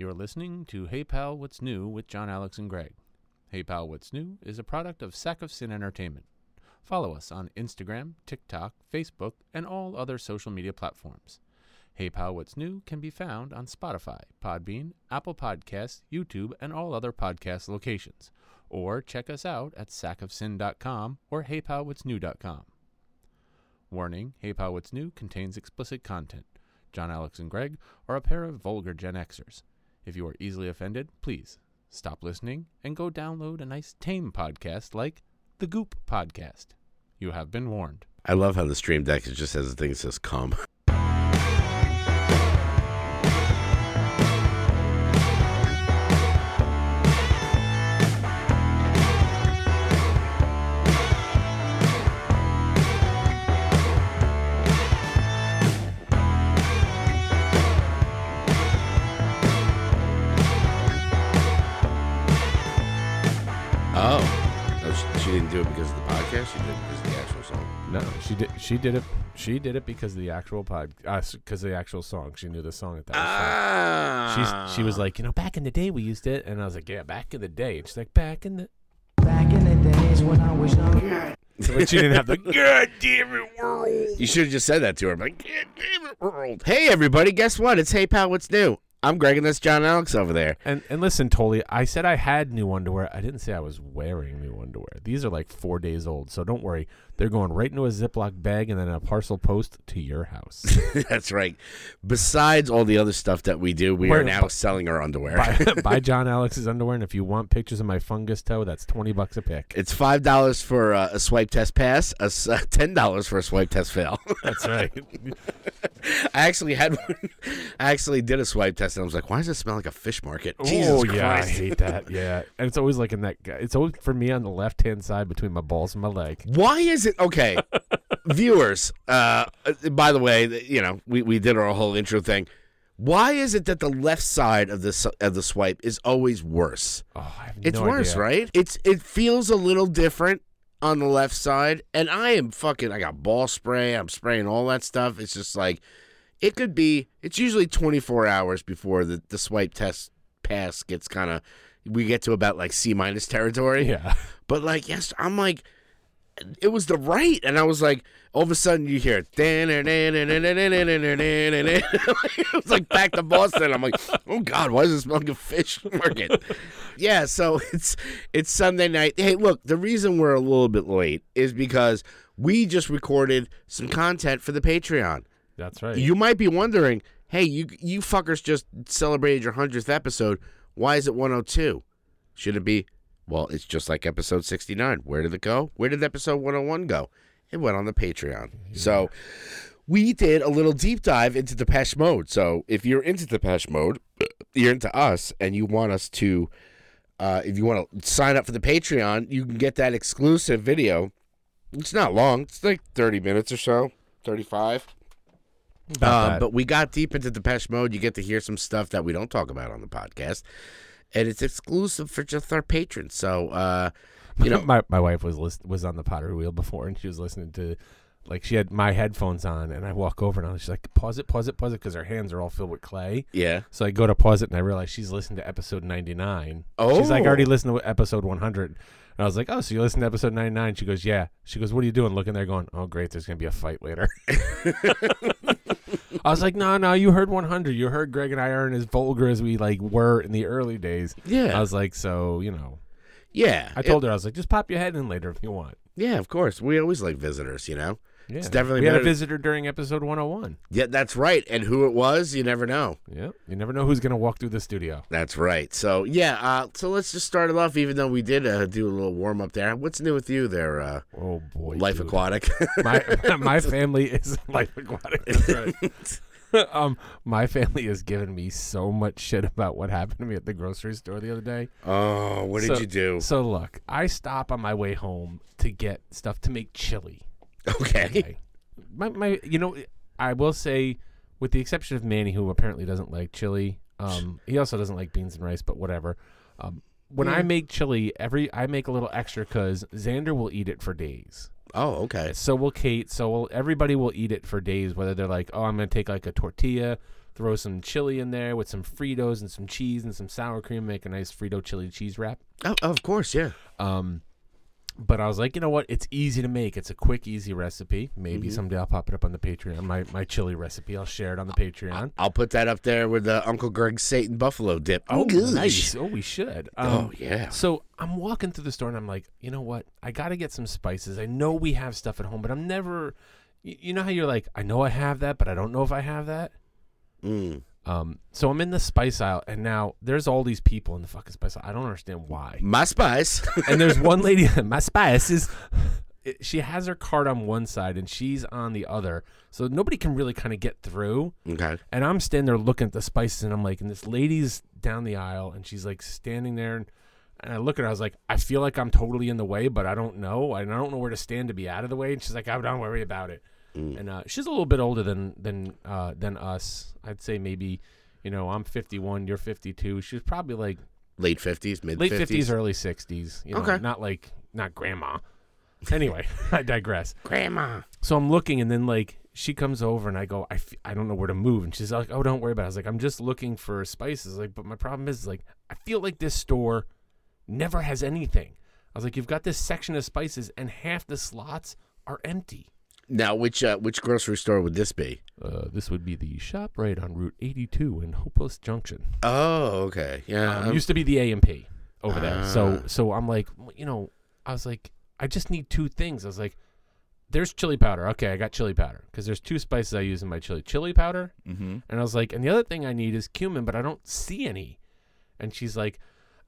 You're listening to Hey Pal, What's New with John, Alex, and Greg. Hey Pal, What's New is a product of Sack of Sin Entertainment. Follow us on Instagram, TikTok, Facebook, and all other social media platforms. Hey Pal, What's New can be found on Spotify, Podbean, Apple Podcasts, YouTube, and all other podcast locations. Or check us out at sackofsin.com or heypalwhatsnew.com. Warning, Hey Pal, What's New contains explicit content. John, Alex, and Greg are a pair of vulgar Gen Xers. If you are easily offended, please stop listening and go download a nice tame podcast like the Goop Podcast. You have been warned. I love how the stream deck just has a thing that says "come." She did it because of the actual song. No, she did. She did it. She did it because of the actual pod. Because of the actual song. She knew the song at that. was fun. Ah, She's. She was like, you know, back in the day we used it, and I was like, yeah, back in the day. And she's like, back in the. Back in the days when I was young. But she didn't have the. God damn it, world. You should have just said that to her. I'm like, "God damn it, world. Hey, everybody, guess what? It's Hey Pal, what's new? I'm Greg, and that's John Alex over there. And and listen, Tolly, I said I had new underwear. I didn't say I was wearing new underwear. These are like four days old, so don't worry. They're going right into a Ziploc bag and then a parcel post to your house. that's right. Besides all the other stuff that we do, we Wait, are now bu- selling our underwear. buy, buy John Alex's underwear, and if you want pictures of my fungus toe, that's twenty bucks a pick. It's five dollars for uh, a swipe test pass, a uh, ten dollars for a swipe test fail. That's right. I actually had one. I actually did a swipe test, and I was like, "Why does it smell like a fish market?" Jesus oh yeah, I hate that. Yeah, and it's always like in that. It's always for me on the left hand side between my balls and my leg. Why is it okay? Viewers, uh, by the way, you know we, we did our whole intro thing. Why is it that the left side of the of the swipe is always worse? Oh, I have It's no worse, idea. right? It's it feels a little different on the left side, and I am fucking. I got ball spray. I'm spraying all that stuff. It's just like it could be. It's usually 24 hours before the the swipe test pass gets kind of. We get to about like C minus territory. Yeah, But like, yes, I'm like, it was the right, and I was like, all of a sudden you hear, it was like back to Boston. I'm like, oh god, why does it smell like a fish market? yeah, so it's it's Sunday night. Hey, look, the reason we're a little bit late is because we just recorded some content for the Patreon. that's right. You might be wondering, hey, you you fuckers just celebrated your hundredth episode. Why is it 102? Should it be? Well, it's just like episode 69. Where did it go? Where did episode 101 go? It went on the Patreon. So we did a little deep dive into Depeche Mode. So if you're into Depeche Mode, you're into us, and you want us to, uh, if you want to sign up for the Patreon, you can get that exclusive video. It's not long. It's like 30 minutes or so, 35. About Um, but we got deep into Depeche Mode. You get to hear some stuff that we don't talk about on the podcast, and it's exclusive for just our patrons. So, uh, you know, my my wife was list, was on the pottery wheel before, and she was listening to, like, she had my headphones on, and I walk over and I was she's like, pause it, pause it, pause it, because her hands are all filled with clay. yeah. So I go to pause it, and I realize she's listening to episode ninety nine. Oh, She's like, I already listened to episode one hundred. And I was like, oh, so you listened to episode 99? She goes, yeah. She goes, what are you doing? Looking there going, oh, great, there's going to be a fight later. I was like, no, no, you heard 100. You heard Greg and I aren't as vulgar as we like were in the early days. yeah, I was like, so, you know, yeah. I told her, I was like, just pop your head in later if you want. yeah, of course. We always like visitors. You know. Yeah. It's definitely We had a visitor during episode 101. Yeah, that's right. And who it was, you never know. Yeah. You never know who's going to walk through the studio. That's right. So yeah. Uh, so let's just start it off. Even though we did uh, do a little warm up there. What's new with you there, uh, Oh, boy. Life dude. Aquatic? my my family is life aquatic. That's right. um, my family has given me so much shit about what happened to me at the grocery store the other day. oh, what did you do? So look, I stop on my way home to get stuff to make chili. Okay. My my, you know, I will say, with the exception of Manny, who apparently doesn't like chili. Um, he also doesn't like beans and rice, but whatever. Um, when I make chili, every I make a little extra because Xander will eat it for days. Oh, okay. So will Kate. So will everybody will eat it for days. Whether they're like, oh, I'm gonna take like a tortilla, throw some chili in there with some Fritos and some cheese and some sour cream, make a nice Frito chili cheese wrap. Oh, of course, yeah. Um, but I was like, you know what? It's easy to make. It's a quick, easy recipe. Maybe Mm-hmm. someday I'll pop it up on the Patreon. My my chili recipe. I'll share it on the Patreon. I'll put that up there with the Uncle Greg's Satan Buffalo dip. Oh, Goosh. nice. Oh, we should. Um, Oh, yeah. So I'm walking through the store and I'm like, you know what? I got to get some spices. I know we have stuff at home, but I'm never. You know how you're like, I know I have that, but I don't know if I have that. Mm. Um, so I'm in the spice aisle, and now there's all these people in the fucking spice aisle. I don't understand why. My spice. and there's one lady, my spice is. it- She has her cart on one side and she's on the other, so nobody can really kind of get through. okay. And I'm standing there looking at the spices, and I'm like, and this lady's down the aisle, and she's like standing there, and, and I look at her, I was like, I feel like I'm totally in the way, but I don't know, and I don't know where to stand to be out of the way. And she's like, I don't worry about it. And uh, she's a little bit older than than uh, than us. I'd say maybe, you know, I'm 51, you're 52. She's probably like Late 50s, mid late 50s. 50s, early 60s. You know, Okay. not like not grandma. Anyway, I digress. Grandma. So I'm looking, and then like she comes over, and I go, I, f- I don't know where to move, and she's like, Oh, don't worry about it. I was like, I'm just looking for spices. Like, but my problem is like I feel like this store never has anything. I was like, You've got this section of spices, and half the slots are empty. Now, which uh, which grocery store would this be? Uh, this would be the ShopRite on Route 82 in Hopewell Junction. Oh, okay. Yeah. Um, used to be the A and P over there. So Ah. so I'm like, you know, I was like, I just need two things. I was like, there's chili powder. Okay, I got chili powder because there's two spices I use in my chili: chili powder, Mm-hmm. and I was like, and the other thing I need is cumin, but I don't see any. And she's like,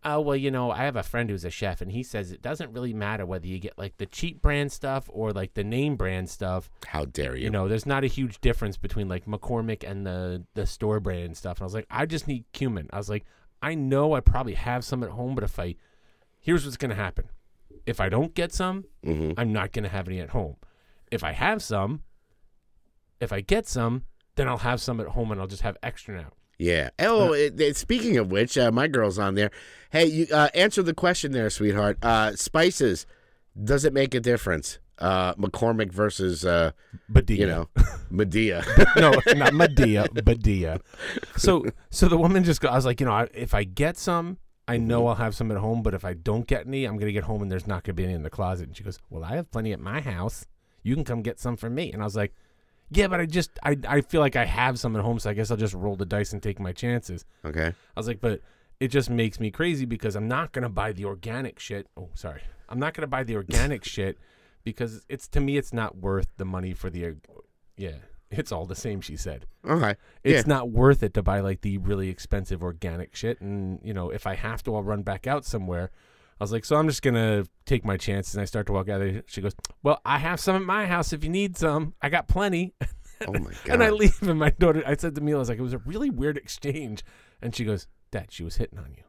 oh well, you know, I have a friend who's a chef, and he says it doesn't really matter whether you get like the cheap brand stuff or like the name brand stuff. How dare you? You know, there's not a huge difference between like McCormick and the the store brand stuff. And I was like, I just need cumin. I was like, I know I probably have some at home, but if I, here's what's gonna happen. If I don't get some, Mhm. I'm not gonna have any at home. If I have some, if I get some, then I'll have some at home and I'll just have extra now. Yeah. Oh, it, it- speaking of which, uh, my girl's on there. Hey, you uh, answer the question there, sweetheart. Uh, spices. Does it make a difference? Uh, McCormick versus, uh, Badia. you know, Medea. no, not Medea, Badia. So, so the woman just go. I was like, you know, I, if I get some, I know I'll have some at home. But if I don't get any, I'm gonna get home and there's not gonna be any in the closet. And she goes, well, I have plenty at my house. You can come get some for me. And I was like, yeah, but I just, I, I feel like I have some at home, so I guess I'll just roll the dice and take my chances. okay. I was like, but it just makes me crazy because I'm not gonna buy the organic shit. Oh, sorry, I'm not gonna buy the organic shit because it's to me it's not worth the money for the. Yeah, it's all the same. She said Okay. it's yeah. not worth it to buy like the really expensive organic shit. And you know, if I have to, I'll run back out somewhere. I was like, so I'm just gonna take my chances. And I start to walk out. There. She goes, "Well, I have some at my house if you need some. I got plenty." Oh, my God. and I leave, and my daughter. I said to Mila, "I was like, it was a really weird exchange." And she goes, "Dad, she was hitting on you."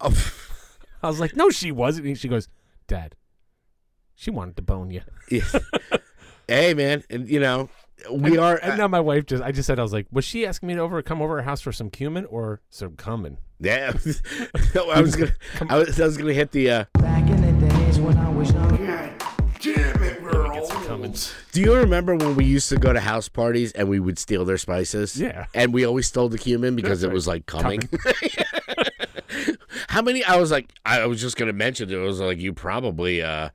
Oh, I was like, "No, she wasn't." And she goes, "Dad, she wanted to bone you." yeah. hey, man. And, you know, we are. And now my wife just, I just said, I was like, was she asking me to over come over her house for some cumin or some cumin? yeah. I was gonna. I was, I was gonna hit the. Uh, Back in the days when I was young. Get some cumin. do you remember when we used to go to house parties and we would steal their spices? Yeah. And we always stole the cumin because That's it was like coming. How many? I was like, I was just gonna mention it. It was like you probably. uh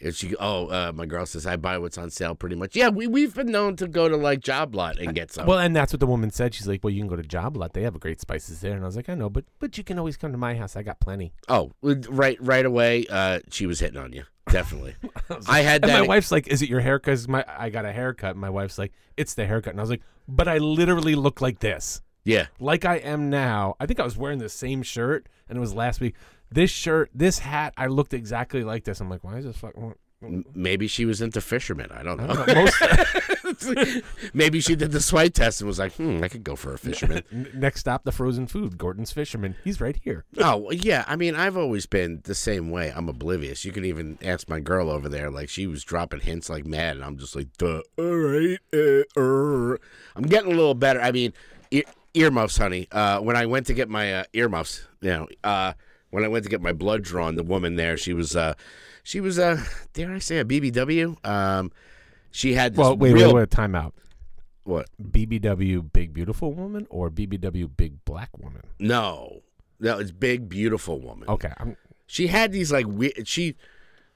and she, oh, uh, my girl says I buy what's on sale pretty much. Yeah, we we've been known to go to like Job Lot and get some. Well, and that's what the woman said. She's like, well, you can go to Job Lot. They have great spices there. And I was like, I know, but but you can always come to my house. I got plenty. oh, right, right away. Uh, she was hitting on you. Definitely. was I had And that. my wife's like, is it your hair? Because my I got a haircut. And my wife's like, it's the haircut. And I was like, but I literally look like this. yeah. like I am now. I think I was wearing the same shirt, and it was last week. This shirt, this hat, I looked exactly like this. I'm like, why is this fucking? Maybe she was into fishermen. I don't I know. don't know. Most, Maybe she did the swipe test and was like, hmm, I could go for a fisherman. Next stop, the frozen food. Gordon's Fisherman. He's right here. oh, yeah. I mean, I've always been the same way. I'm oblivious. You can even ask my girl over there. Like, she was dropping hints like mad, and I'm just like, duh, all right. Uh, er. I'm getting a little better. I mean, ear- earmuffs, honey. Uh, when I went to get my uh, earmuffs, you know, uh, when I went to get my blood drawn, the woman there, she was, uh, she was, uh, dare I say, a BBW? Um, she had this Well, wait, real wait, wait. Time out. What? BBW Big Beautiful Woman or BBW Big Black Woman? No, no, it's big, beautiful woman. Okay, I'm She had these like weird. She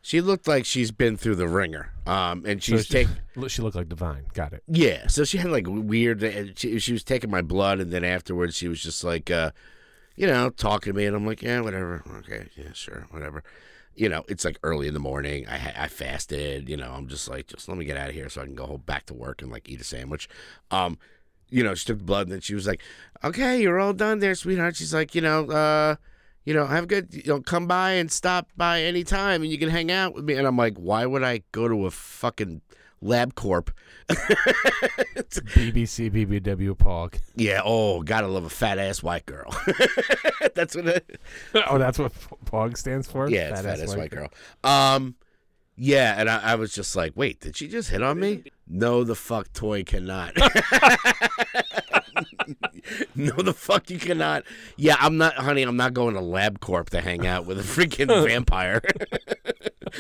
she looked like she's been through the ringer. Um, and so she's she, taking. she looked like Divine. Got it. Yeah, so she had like weird. and She, she was taking my blood, and then afterwards she was just like, uh, you know, talking to me, and I'm like, yeah, whatever, okay, yeah, sure, whatever. You know, it's like early in the morning. I I fasted. You know, I'm just like, just let me get out of here so I can go home back to work and like eat a sandwich. Um, you know, she took the blood, and then she was like, okay, you're all done there, sweetheart. She's like, you know, uh. You know, have a good. You know, come by and stop by any time, and you can hang out with me. And I'm like, why would I go to a fucking LabCorp BBC BBW PAWG. Yeah. Oh, gotta love a fat ass white girl. That's what. It, oh, that's what PAWG stands for. yeah, fat ass white girl. Um, yeah, and I, I was just like, wait, did she just hit on me? No, the fuck toy cannot. no, the fuck you cannot. Yeah, I'm not, honey. I'm not going to LabCorp to hang out with a freaking vampire.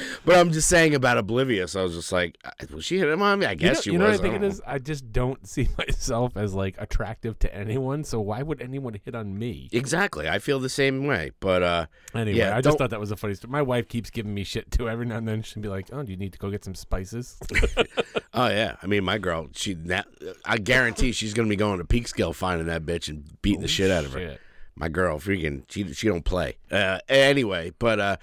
but I'm just saying about Oblivious. I was just like, was she hitting on me? I You guess know, she you know what I think don't it know. is? I just don't see myself as like attractive to anyone. So why would anyone hit on me? Exactly. I feel the same way. But uh, Anyway, Yeah, I don't- just thought that was a funny story. My wife keeps giving me shit too. Every now and then she'll be like, "Oh, do you need to go get some spices?" Oh yeah, I mean my girl. She that I guarantee she's gonna be going to Peekskill finding that bitch and beating the shit out of her. Shit. My girl, freaking, she she don't play. Uh, anyway, but uh,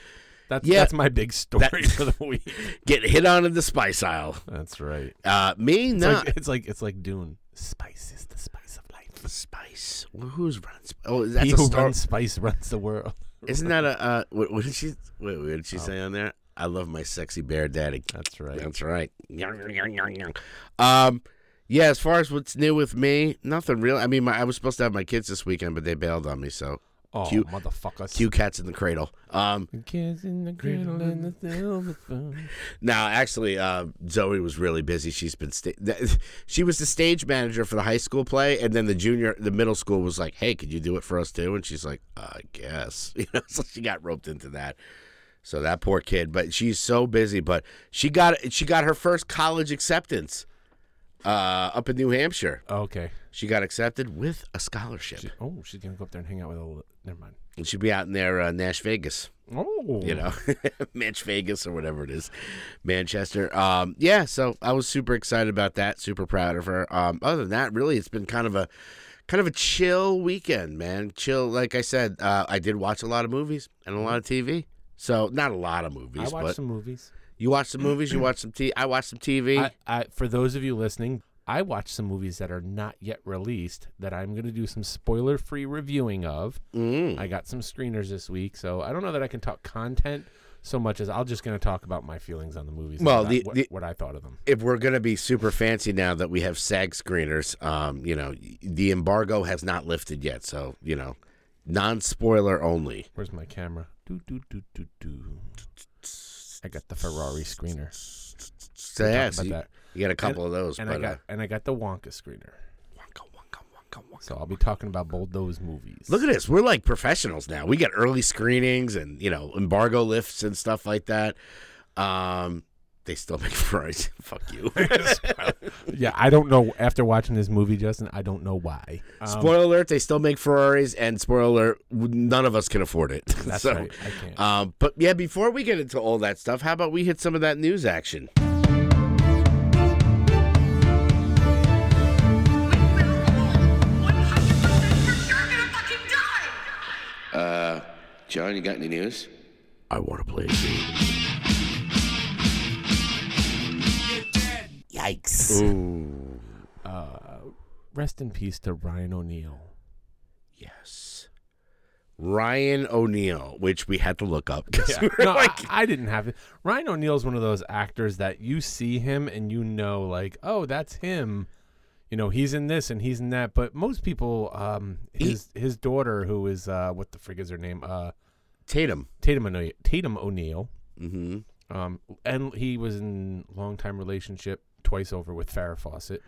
That's Yeah. that's my big story That- for the week. get hit on in the spice aisle. That's right. Uh, me It's no like it's like it's like Dune. Spice is the spice of life. The spice. Well, who's? Sp- oh, that's he a who runs spice runs the world. Isn't that a uh? What, what did she? Wait, what did she say on there? I love my sexy bear daddy. That's right. That's right. Um, yeah. As far as what's new with me, nothing real. I mean, my, I was supposed to have my kids this weekend, but they bailed on me. So Oh, Cute- motherfuckers. cute cats in the cradle. Um, The kids in the cradle and the silver spoon. now actually, uh, Zoe was really busy. She's been sta- th- she was the stage manager for the high school play, and then the junior, the middle school was like, "Hey, could you do it for us too?" And she's like, "I guess," you know. So she got roped into that. So that poor kid, but she's so busy. But she got she got her first college acceptance uh, up in New Hampshire. Okay. She got accepted with a scholarship, She, oh, she's gonna go up there and hang out with a. Little, Never mind. and she'll be out in there, uh, Nash Vegas. Oh, you know, Manch Vegas or whatever it is, Manchester. Um, yeah, so I was super excited about that. Super proud of her. Um, other than that, really, it's been kind of a kind of a chill weekend, man. Chill. Like I said, uh, I did watch a lot of movies and a lot of TV. So not a lot of movies. I watched but some movies. You watch some movies. You watch some T. I watch some TV. I, I, for those of you listening, I watch some movies that are not yet released that I'm going to do some spoiler-free reviewing of. mm. I got some screeners this week, so I don't know that I can talk content so much as I'll just going to talk about my feelings on the movies. Well, what, I, the- what, the- what I thought of them. if we're gonna be super fancy now that we have SAG screeners, um, you know, the embargo has not lifted yet. So you know, non spoiler only. Where's my camera? Do do do do do. I got the Ferrari screener. So yeah, so you, you got a couple of those, And but I got uh, and I got the Wonka screener. wonka, wonka, wonka, wonka. So I'll be talking about both those movies. Look at this. We're like professionals now. We get early screenings and you know embargo lifts and stuff like that. Um, they still make Ferraris. Fuck you. yeah, I don't know. After watching this movie, Justin, I don't know why. Um, spoiler alert: They still make Ferraris, and spoiler alert: none of us can afford it. That's so, right. I can't. Um, but yeah, before we get into all that stuff, how about we hit some of that news action? Uh, John, you got any news? I want to play a game. Yikes! Ooh, Uh, rest in peace to Ryan O'Neal. yes. Ryan O'Neal, which we had to look up. Yeah. we No, like, I, I didn't have it. Ryan O'Neal's one of those actors that you see him and you know, like, oh, that's him. You know, he's in this and he's in that. But most people, um, He- his his daughter, who is uh, what the frig is her name, uh, Tatum. Tatum O'Neal. Tatum O'Neal, Mm-hmm. um, and he was in long time relationship twice over with Farrah Fawcett.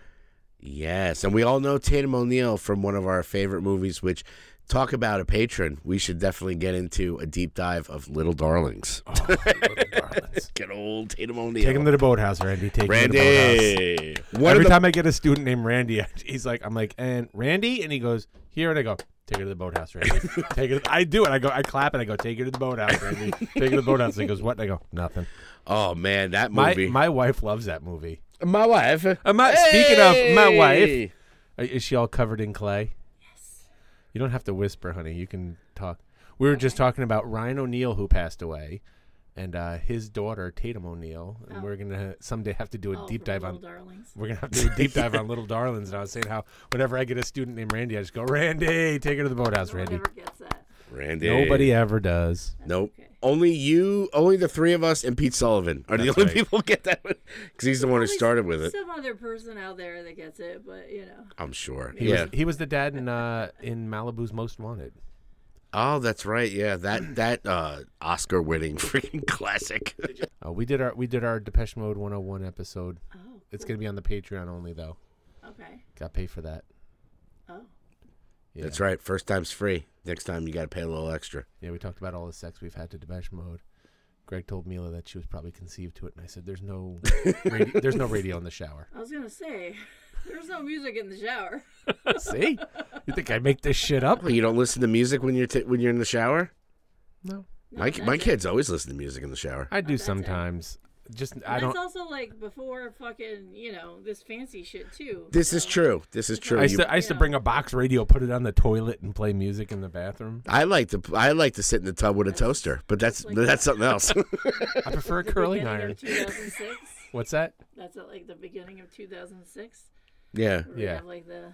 Yes, and we all know Tatum O'Neal from one of our favorite movies, which Talk about a patron. We should definitely get into a deep dive of Little Darlings. Oh, little darlings. Get old Tatum O'Neal. Take him to the boathouse, Randy. Take him to the boathouse. Randy. Every the, time I get a student named Randy, he's like, I'm like, and Randy, and he goes here, and I go, take her to the boathouse, Randy. take it. I do it. I go, I clap, and I go, take her to the boathouse, Randy. take her to the boathouse. And he goes, what? And I go, nothing. Oh man, that movie. my wife loves that movie. My wife. Uh, my- speaking of my wife- Uh, Is she all covered in clay? Yes. You don't have to whisper, honey. You can talk. We were just talking about Ryan O'Neal, who passed away, and uh, his daughter Tatum O'Neal, and Oh. we're gonna someday have to do a Oh, deep for the dive little on. darlings. We're gonna have to do a deep dive on Little Darlings, and I was saying how whenever I get a student named Randy, I just go, Randy, take her to the boathouse, No Randy. ever gets that. Randy. Nobody ever does. That's Nope. okay. Only you, only the three of us, and Pete Sullivan are the only right. people who get that because he's the one who started with it. Some other person out there that gets it, but you know. I'm sure. He yeah. was he was the dad in uh, in Malibu's Most Wanted. Oh, that's right. Yeah, that that uh, Oscar-winning freaking classic. Uh, we did our we did our Depeche Mode 101 episode. Oh. It's gonna be on the Patreon only though. Okay. Got paid for that. Oh. Yeah. That's right. First time's free. Next time you got to pay a little extra. Yeah, we talked about all the sex we've had to Depeche Mode. Greg told Mila that she was probably conceived to it, and I said, "There's no, radio, there's no radio in the shower." I was gonna say, there's no music in the shower. See, you think I make this shit up? Well, you don't listen to music when you're t- when you're in the shower. No, No, my my kids always listen to music in the shower. I do that's it. sometimes. Just I That's don't. also like before fucking, you know, this fancy shit too. This is true. This is true. I used, You- to, I used to bring a box radio, put it on the toilet, and play music in the bathroom. I like to I like to sit in the tub with a toaster, but that's like that's something else. I prefer a curling iron. Of 2006. What's that? That's at like the beginning of 2006. yeah, Where Yeah. have like the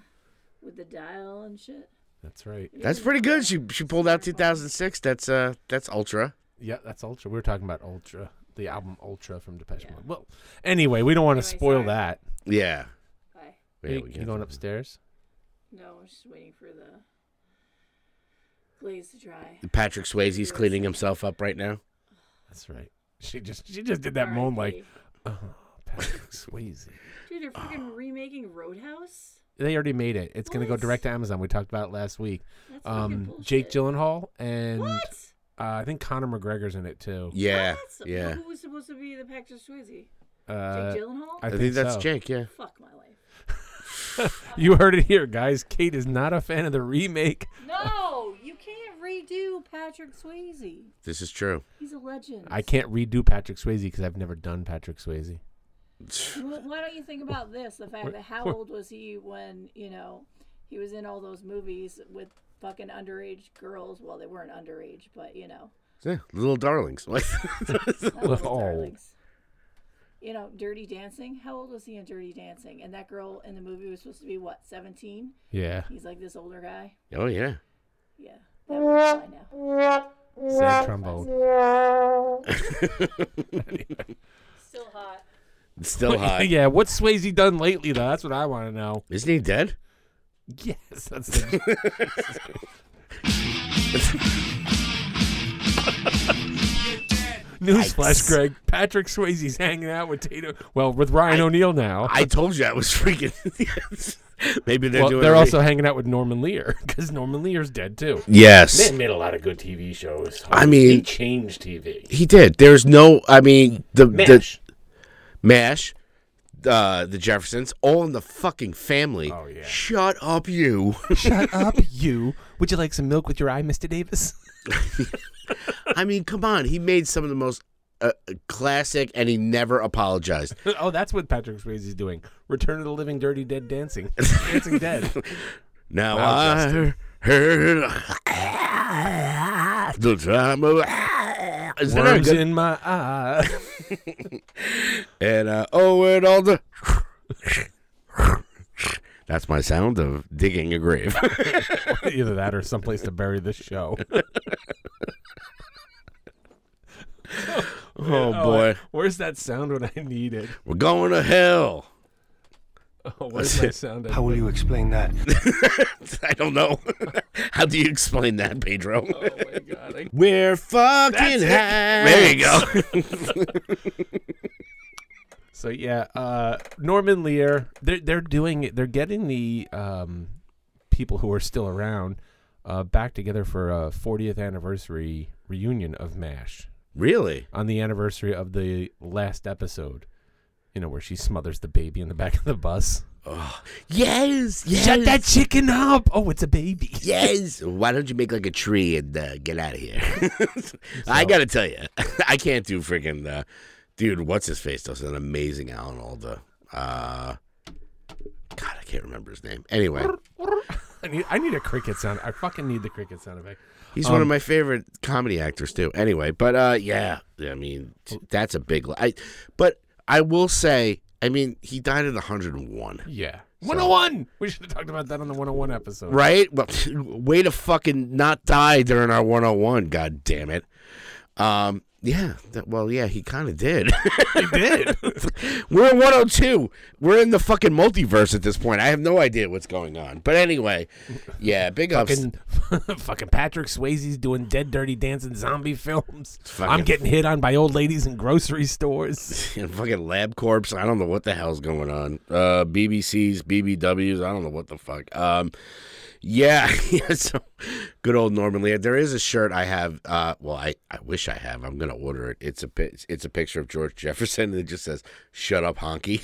with the dial and shit. That's right. that's pretty good. She she pulled out 2006. That's uh that's ultra. Yeah, that's Ultra. We were talking about Ultra, the album Ultra from Depeche Yeah. Mode. Well, anyway, we don't want to Anyway, spoil sorry. that. Yeah. Bye. Yeah, you, we you going upstairs? No, I'm just waiting for the glaze to dry. Patrick Swayze's cleaning himself up right now. That's right. She just she just did that moan like, oh, Patrick Swayze. Dude, they're freaking remaking Roadhouse. They already made it. It's gonna go direct to Amazon. We talked about it last week. That's Um, bullshit. Jake Gyllenhaal and uh, I think Conor McGregor's in it too. Yeah, What? yeah. Who was supposed to be the Patrick Swayze? Uh, Jake Gyllenhaal? I I think, think that's so. Jake. Yeah. Fuck my life. You heard it here, guys. Kate is not a fan of the remake. No, you can't redo Patrick Swayze. This is true. He's a legend. I can't redo Patrick Swayze because I've never done Patrick Swayze. Well, why don't you think about this? The fact that how old was he when you know he was in all those movies with fucking underage girls? Well, they weren't underage, but you know, Yeah, little darlings. Little Oh. darlings. You know, Dirty Dancing. How old was he in Dirty Dancing? And that girl in the movie was supposed to be what, seventeen? Yeah, He's like this older guy. oh yeah. Yeah, that would be fine now. sad trombone. Still hot. Still hot. yeah, what's Swayze done lately though? That's what I want to know. Isn't he dead? Yes, that's the. Newsflash, Greg. Patrick Swayze's hanging out with Tatum. Well, with Ryan O'Neal now. I told you I was freaking. Maybe they're well, doing. they're a re- also hanging out with Norman Lear because Norman Lear's dead too. Yes, made a lot of good TV shows. I mean- he changed TV. he did. There's no. I mean, the MASH. the MASH, uh, the Jeffersons, all in the fucking family. Oh, yeah. Shut up, you. Shut up, you. Would you like some milk with your eye, Mr. Davis? I mean, come on. He made some of the most uh, classic, and he never apologized. oh, that's what Patrick Swayze is doing. Return of the Living Dirty Dead Dancing. Dancing Dead. Now Wow, I Justin. heard the time of. Isn't Worms in my eye. And uh, oh, and all the. That's my sound of digging a grave. Either that or someplace to bury this show. oh boy, Where's that sound when I need it? we're going to hell. Oh, where's my sound? How will you explain that? I don't know. How do you explain that, Pedro? Oh my god. I- We're fucking high. There you go. So yeah, uh, Norman Lear. They're they're doing it. They're getting the um, people who are still around uh, back together for a 40th anniversary reunion of MASH Really? on the anniversary of the last episode. You know, where she smothers the baby in the back of the bus. Yes. Yes. Shut that chicken up! Oh, it's a baby. Yes. Why don't you make like a tree and uh, get out of here? I gotta tell you, I can't do freaking. Uh, dude, what's his face? Does an amazing Alan Alda. Uh, God, I can't remember his name. Anyway, I need, I need a cricket sound. I fucking need the cricket sound effect. he's one of Um, my favorite comedy actors too. Anyway, but uh, yeah, I mean that's a big. li- I, but I will say, I mean, he died at 101. Yeah. 101! We should have talked about that on the 101 episode. Right? Well, way to fucking not die during our 101. God damn it. Um, yeah. That, well, yeah, he kind of did. He did. We're in 102. We're in the fucking multiverse at this point. I have no idea what's going on. But anyway, yeah, big ups. fucking, fucking Patrick Swayze's doing dead, dirty dancing zombie films. Fucking- I'm getting hit on by old ladies in grocery stores. and fucking LabCorp. I don't know what the hell's going on. Uh, BBCs, BBWs. I don't know what the fuck. Um, yeah, yeah. So good old Norman Lear. There is a shirt I have. Uh, well, I, I wish I have. I'm gonna order it. It's a it's a picture of George Jefferson and it just says "Shut up, honky."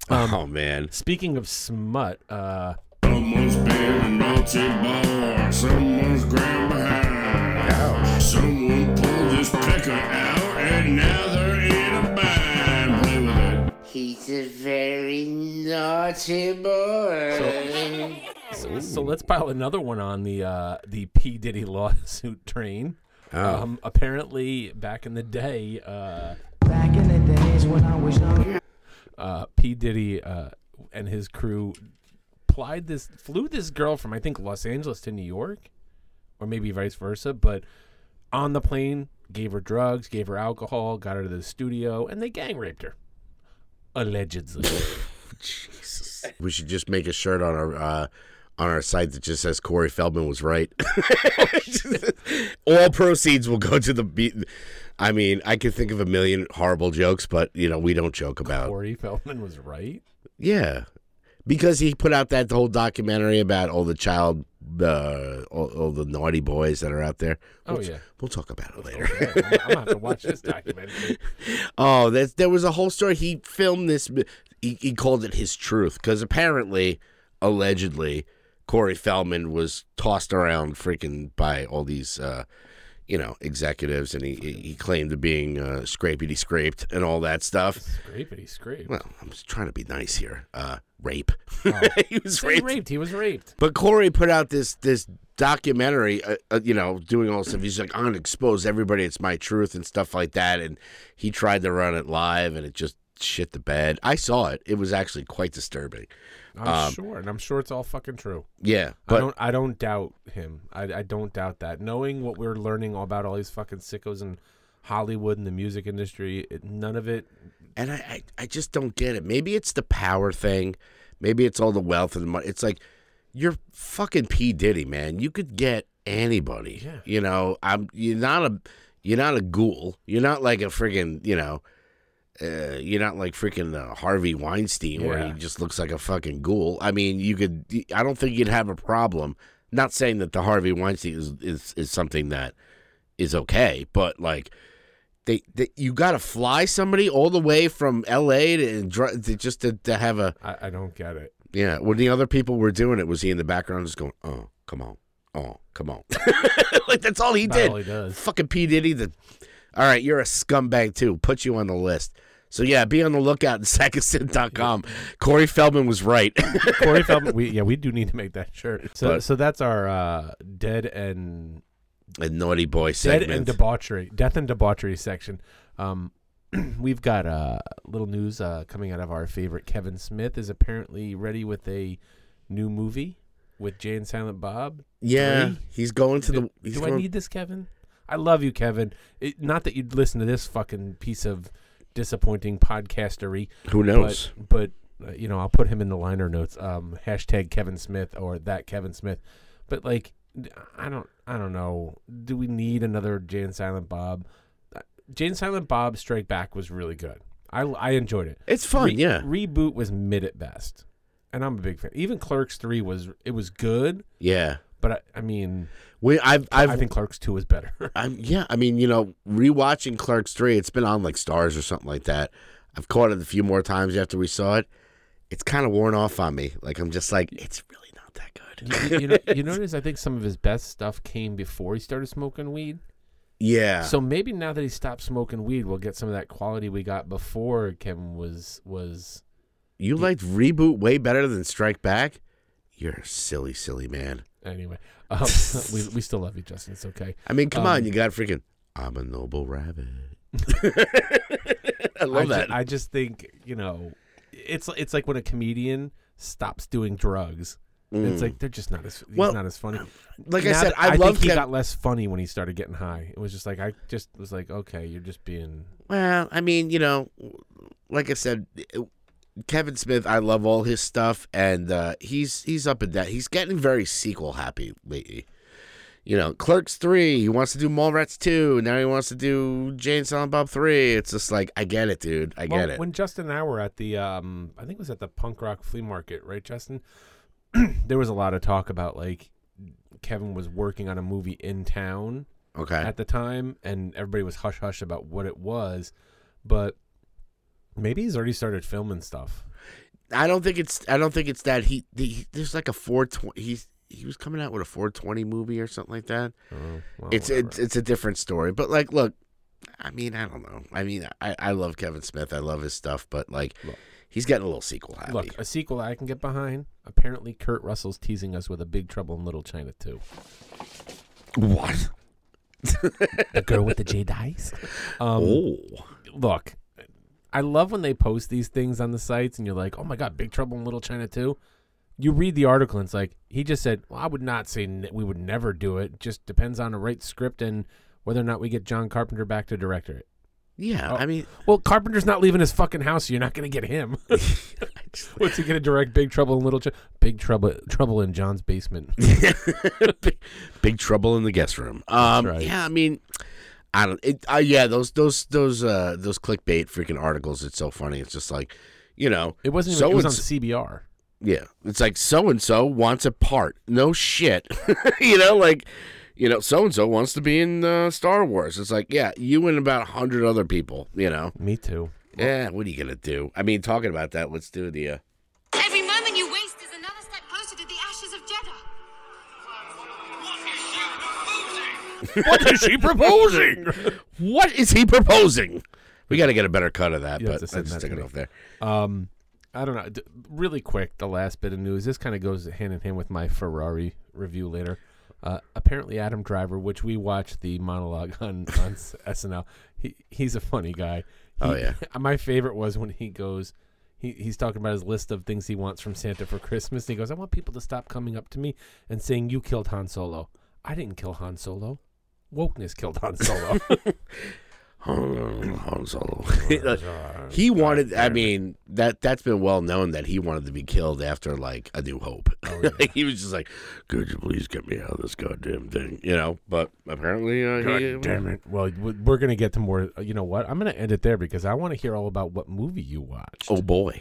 oh man, Speaking of smut, uh, Someone's been a naughty boy. Someone's grand behind. Someone pulled his pecker out, and now he's a very naughty boy. so, so let's pile another one on the uh, the P Diddy lawsuit train. Oh. Um, apparently, back in the day, uh, Back in the days when I was young. uh, P Diddy uh, and his crew plied this flew this girl from I think Los Angeles to New York, or maybe vice versa. But on the plane, gave her drugs, gave her alcohol, got her to the studio, and they gang raped her, allegedly. Jesus. We should just make a shirt on our uh, on our site that just says Corey Feldman was right. All proceeds will go to the beat. I mean, I could think of a million horrible jokes, but you know we don't joke about. Corey Feldman was right. Yeah, because he put out that whole documentary about all the child, uh, all, all the naughty boys that are out there. Oh, We'll- yeah. we'll talk about it later. Yeah, I'm, I'm gonna have to watch this documentary. Oh, there was a whole story. He filmed this. He, he called it his truth because apparently, allegedly, Corey Feldman was tossed around freaking by all these, uh, you know, executives, and he he claimed to being uh, scrapety scraped and all that stuff. Scrapety scrape. Well, I'm just trying to be nice here. Uh, rape. he was raped. raped. He was raped. But Corey put out this this documentary, uh, uh, you know, doing all this stuff. He's like, I'm gonna expose everybody. It's my truth and stuff like that. And he tried to run it live, and it just shit the bed. I saw it. It was actually quite disturbing. I'm Um, sure, and I'm sure it's all fucking true. Yeah, I but don't. I don't doubt him. I, I don't doubt that. Knowing what we're learning all about all these fucking sickos in Hollywood and the music industry, it, none of it. And I, I I just don't get it. Maybe it's the power thing. Maybe it's all the wealth and the money. It's like you're fucking P Diddy, man. You could get anybody. Yeah. You know, I'm. You're not a. You're not a ghoul. You're not like a friggin'. You know. Uh, you're not like freaking uh, Harvey Weinstein where he just looks like a fucking ghoul. I mean, you could. I don't think you'd have a problem. Not saying that the Harvey Weinstein is is, is something that is okay, but like they, they you got to fly somebody all the way from L.A. to, to just to, to have a I, I don't get it. yeah. When the other people were doing it, was he in the background just going, "Oh, come on, oh, come on," like that's all he did. all he does. Fucking P Diddy. The all right, you're a scumbag too. Put you on the list. So yeah, be on the lookout at sackofsin.com. Corey Feldman was right. Corey Feldman. We yeah, we do need to make that shirt. So But- so that's our uh, dead and a naughty boy segment. and debauchery, death and debauchery section. Um, we've got uh, little news uh, coming out of our favorite Kevin Smith is apparently ready with a new movie with Jay and Silent Bob. yeah, Three? he's going to the. Do, He's do I need this, Kevin? I love you, Kevin. It, not that you'd listen to this fucking piece of disappointing podcastery, who knows? but but uh, you know I'll put him in the liner notes. Um, hashtag Kevin Smith or that Kevin Smith. But like, I don't I don't know. Do we need another Jay and Silent Bob? Uh, Jay and Silent Bob Strike Back was really good. I I enjoyed it. it's fun. Re- yeah. Reboot was mid at best. and I'm a big fan. Even Clerks three was it was good, Yeah. but I, I mean, We I've I've I think Clerks two is better. I'm yeah, I mean, you know, rewatching Clerks 3, it's been on like Starz or something like that. I've caught it a few more times after we saw it. It's kind of worn off on me. Like I'm just like it's really not that good. you, you know, you notice I think some of his best stuff came before he started smoking weed. yeah. So maybe now that he stopped smoking weed, we'll get some of that quality we got before Kevin was was. you liked Reboot way better than Strike Back? You're a silly, silly man. Anyway, um, we we still love you, Justin. It's okay. I mean, come Um, on, you got freaking I'm a noble rabbit. I love I ju- that. I just think you know, it's it's like when a comedian stops doing drugs. It's Mm. like they're just not as he's Well, not as funny. like I Now said, that- I, think he got less funny when he started getting high. It was just like I just was like, okay, you're just being. Well, I mean, you know, like I said, Kevin Smith, I love all his stuff, and uh, he's he's up and down. He's getting very sequel happy lately. You know, Clerks three, he wants to do Mallrats two, now he wants to do Jay and Silent Bob three. It's just like I get it, dude. I Well, get it. When Justin and I were at the, um, I think it was at the punk rock flea market, right, Justin? there was a lot of talk about like Kevin was working on a movie in town Okay, at the time, and everybody was hush hush about what it was, but maybe he's already started filming stuff. I don't think it's I don't think it's that he, he there's like a four twenty. He's he was coming out with a four twenty movie or something like that. Oh, well, it's whatever. it's it's a different story. But like, look, I mean, I don't know. I mean, I, I love Kevin Smith. I love his stuff, but like, Look. He's getting a little sequel happy. Look, a sequel I can get behind. Apparently, Kurt Russell's teasing us with a Big Trouble in Little China too. what? The girl with the jade eyes. Um, oh, look, I love when they post these things on the sites and you're like, oh my God, Big Trouble in Little China too. You read the article and it's like, he just said, well, I would not say we would never do it. Just depends on the right script and whether or not we get John Carpenter back to direct it. Yeah. Oh. I mean, Well, Carpenter's not leaving his fucking house, so you're not going to get him. What's he going to direct Big Trouble in Little China? Big Trouble Trouble in John's basement. big, big trouble in the guest room. Um, right. yeah. I mean, I don't. It, uh, yeah, those those those uh those clickbait freaking articles. It's so funny. It's just like, you know, It wasn't even, So it was on CBR. Yeah, it's like so and so wants a part. No shit, you know, like you know, so and so wants to be in uh, Star Wars. It's like, yeah, you and about a hundred other people. You know, Me too. yeah. What are you gonna do? I mean, talking about that, let's do the. Uh, Every moment you waste is another step closer to the ashes of Jedha. What is she proposing? what is he proposing? We got to get a better cut of that, You but let's that stick it off there. Um, I don't know. D- really quick, the last bit of news. This kind of goes hand in hand with my Ferrari review later. Uh, apparently, Adam Driver, which we watched the monologue on on SNL. He he's a funny guy. Oh, yeah. My favorite was when he goes. He, he's talking about his list of things he wants from Santa for Christmas. And he goes, "I want people to stop coming up to me and saying you killed Han Solo. I didn't kill Han Solo. Wokeness killed Han Solo." He wanted. I mean, that that's been well known that he wanted to be killed after like A New Hope. he was just like, "Could you please get me out of this goddamn thing?" You know. But apparently, uh, he, God damn it. Well, we're going to get to more. uh, You know what? I'm going to end it there because I want to hear all about what movie you watched. Oh boy.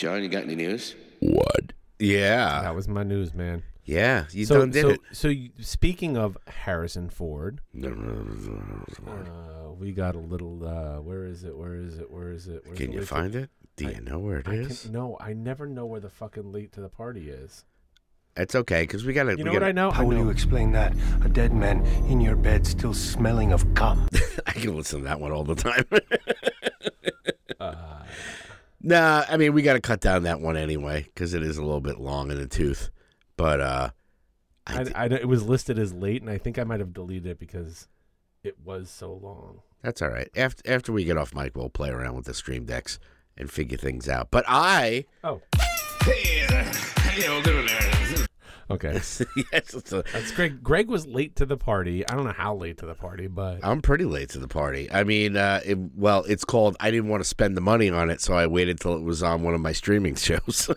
John, you got any news? What? Yeah, That was my news, man. yeah. You so, done did so, it. so you, speaking of Harrison Ford, uh, we got a little. Uh, where is it? Where is it? Where is it? Where's Can the you late to- find it? Do I- you know where it I is? can, no, I never know where the fucking late to the party is. It's okay because we gotta. You we know what gotta, I know? How I will know. you explain that? A dead man in your bed still smelling of cum. I can listen to that one all the time. Uh, nah, I mean we got to cut down that one anyway because it is a little bit long in the tooth. But uh, I I, di- I, it was listed as late, and I think I might have deleted it because it was so long. that's all right. After after we get off mic, we'll play around with the stream decks and figure things out. But I, Oh, Hey, uh, hey, good there. Okay. yes, it's a, That's Greg. Greg was late to the party. I don't know how late to the party, but I'm pretty late to the party. I mean, uh, it, well, it's called. I didn't want to spend the money on it, so I waited till it was on one of my streaming shows.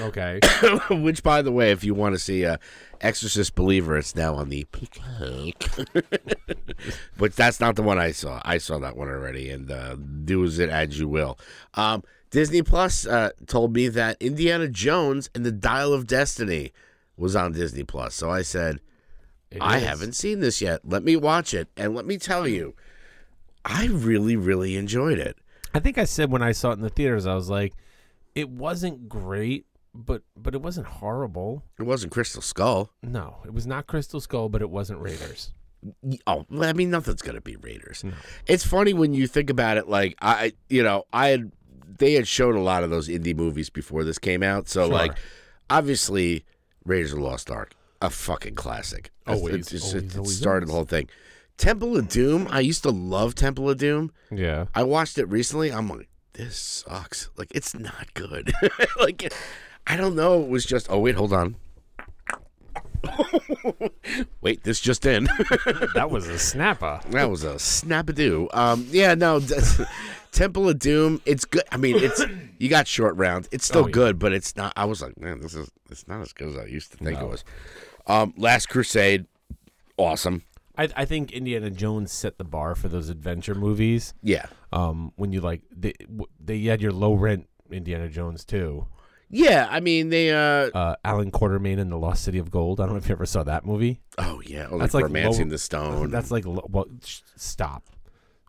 Okay. Which, by the way, if you want to see uh, Exorcist Believer, it's now on the Peacock. but that's not the one I saw. I saw that one already, and uh, do with it as you will. Um, Disney Plus uh, told me that Indiana Jones and the Dial of Destiny was on Disney Plus. So I said, It I is. haven't seen this yet. Let me watch it, and let me tell you, I really, really enjoyed it. I think I said when I saw it in the theaters, I was like, it wasn't great, but but it wasn't horrible. It wasn't Crystal Skull. No, it was not Crystal Skull, but it wasn't Raiders. Oh, I mean, nothing's gonna be Raiders. No. It's funny when you think about it. Like I, you know, I had they had shown a lot of those Indy movies before this came out. So Sure. like, obviously, Raiders of the Lost Ark, a fucking classic. Always, it's- it's- always, it always, started the whole thing. Temple of Doom. I used to love Temple of Doom. Yeah. I watched it recently. I'm like, this sucks. Like, it's not good. like, I don't know. It was just. Oh wait, hold on. wait, this just in. That was a snapper. That was a snapadoo. Um, yeah, no, Temple of Doom. It's good. I mean, it's you got short round. It's still Oh, yeah. good, but it's not. I was like, man, this is it's not as good as I used to think it was. Um, Last Crusade, awesome. I, I think Indiana Jones set the bar for those adventure movies. Yeah, Um, when you like they they had your low rent Indiana Jones too. yeah. I mean, they. uh Uh, Allan Quatermain in the Lost City of Gold. I don't know if you ever saw that movie. Oh yeah, oh, That's like romancing low- the stone. That's like well, sh- stop.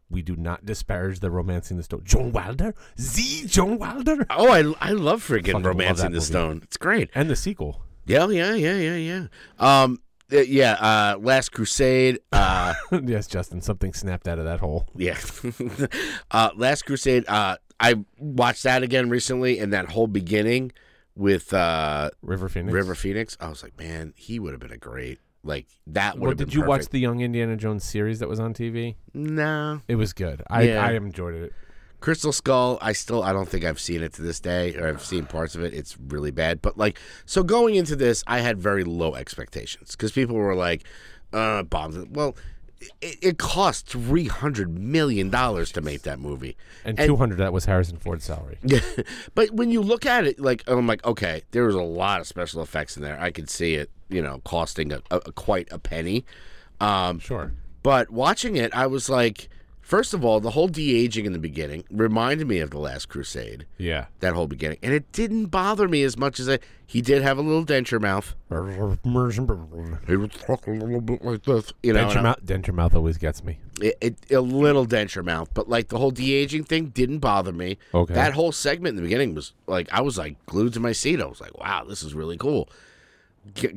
We do not disparage the romancing the stone. John Wilder, Z. John Wilder, oh, I I love freaking romancing the movie. stone. It's great. and the sequel. Yeah, yeah, yeah, yeah, yeah. Um, uh, yeah. Uh, Last Crusade. Uh. yes, Justin, something snapped out of that hole. Yeah. uh, Last Crusade. Uh, I watched that again recently, and that whole beginning with uh, River Phoenix. River Phoenix. I was like, man, he would have been a great like that. Would Well, have been did you watch the Young Indiana Jones series that was on TV? No, It was good. I Yeah. I enjoyed it. Crystal Skull. I still, I don't think I've seen it to this day, or I've seen parts of it. It's really bad. But like, so going into this, I had very low expectations because people were like, uh, bombs. Well. It, it cost three hundred million dollars to make that movie, And, And- two hundred that was Harrison Ford's salary. but when you look at it, like I'm like, okay, there was a lot of special effects in there. I could see it, you know, costing a, a, quite a penny. Um, Sure. but watching it, I was like, first of all, the whole de aging in the beginning reminded me of the Last Crusade. Yeah. That whole beginning, and it didn't bother me as much as I. He did have a little denture mouth. He would talk a little bit like this, you know. Denture mouth, denture mouth always gets me. it, it, a little denture mouth, but like the whole de aging thing didn't bother me. Okay. That whole segment in the beginning was like I was like glued to my seat. I was like, wow, this is really cool.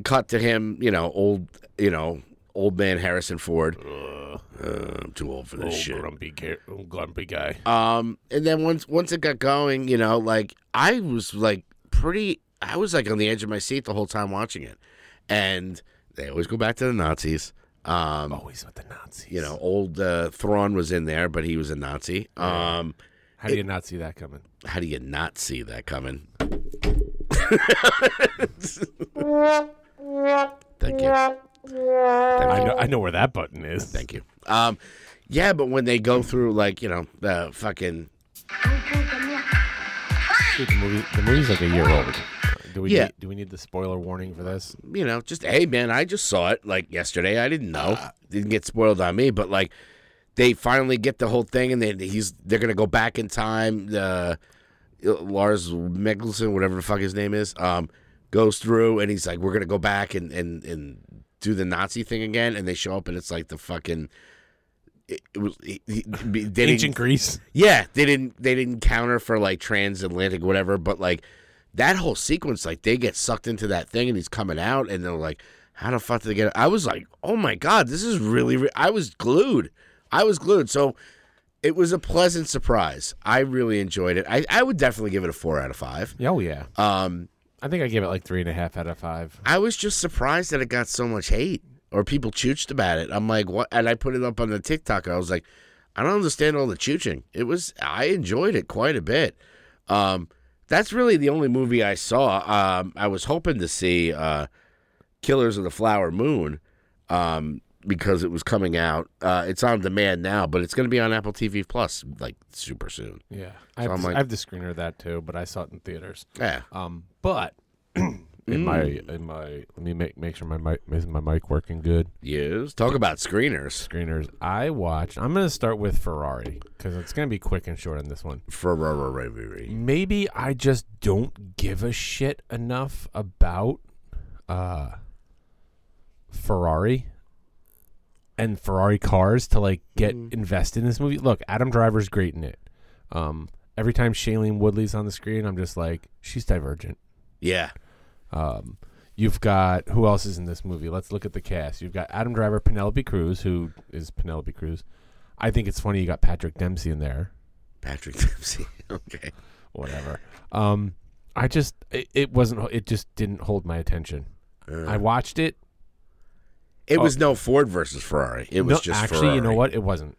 Cut to him, you know, old, you know, old man Harrison Ford. Uh, I'm too old for this shit. grumpy, grumpy guy. Um, and then once once it got going, you know, like I was like pretty. I was like on the edge of my seat the whole time watching it, and they always go back to the Nazis. Um, Always with the Nazis. you know, old uh, Thrawn was in there, but he was a Nazi. Um, how do you not see that coming? how do you not see that coming? Thank you. I know, I know where that button is. Thank you. Um, yeah, but when they go through like you know the fucking Dude, the movie, the movie's like a year old. Do we Yeah. need, do we need the spoiler warning for this? you know just hey man, I just saw it like yesterday. I didn't know. Didn't get spoiled on me, but like they finally get the whole thing, and they he's they're gonna go back in time. The Lars Mikkelsen, whatever the fuck his name is, um, goes through, and he's like, we're gonna go back and and and do the Nazi thing again, and they show up, and it's like the fucking. It, it was he, he, they didn't- Ancient Greece. yeah, they didn't they didn't counter for like transatlantic whatever, but like that whole sequence, like they get sucked into that thing and he's coming out and they're like, how the fuck did they get? I was like, oh my god, this is really. Re-. I was glued. I was glued. So it was a pleasant surprise. I really enjoyed it. I, I would definitely give it a four out of five. Oh yeah. Um, I think I gave it like three and a half out of five. I was just surprised that it got so much hate or people chooched about it. I'm like, what? And I put it up on the TikTok. I was like, I don't understand all the chooching. It was, I enjoyed it quite a bit. Um, that's really the only movie I saw. Um, I was hoping to see uh, Killers of the Flower Moon, um, because it was coming out. Uh, it's on demand now, but it's going to be on Apple TV Plus like super soon. Yeah, I So have, I'm the, like- I have the screener of that too, but I saw it in theaters. Yeah. Um, but in my in my let me make make sure my mic is my mic working good. Yes. Talk about screeners. Screeners. I watched. I'm gonna start with Ferrari because it's gonna be quick and short on this one. Ferrari. Maybe I just don't give a shit enough about uh Ferrari and Ferrari cars to like get invested in this movie. Look, Adam Driver's great in it. Um every time Shailene Woodley's on the screen, I'm just like, she's divergent. Yeah. Um, you've got who else is in this movie? Let's look at the cast. You've got Adam Driver, Penelope Cruz, who is Penelope Cruz. I think it's funny you got Patrick Dempsey in there. Patrick Dempsey. okay. Whatever. Um, I just it, it wasn't. It just didn't hold my attention. Uh, I watched it. it was no Ford versus Ferrari. It was No, just actually, you know what? It wasn't.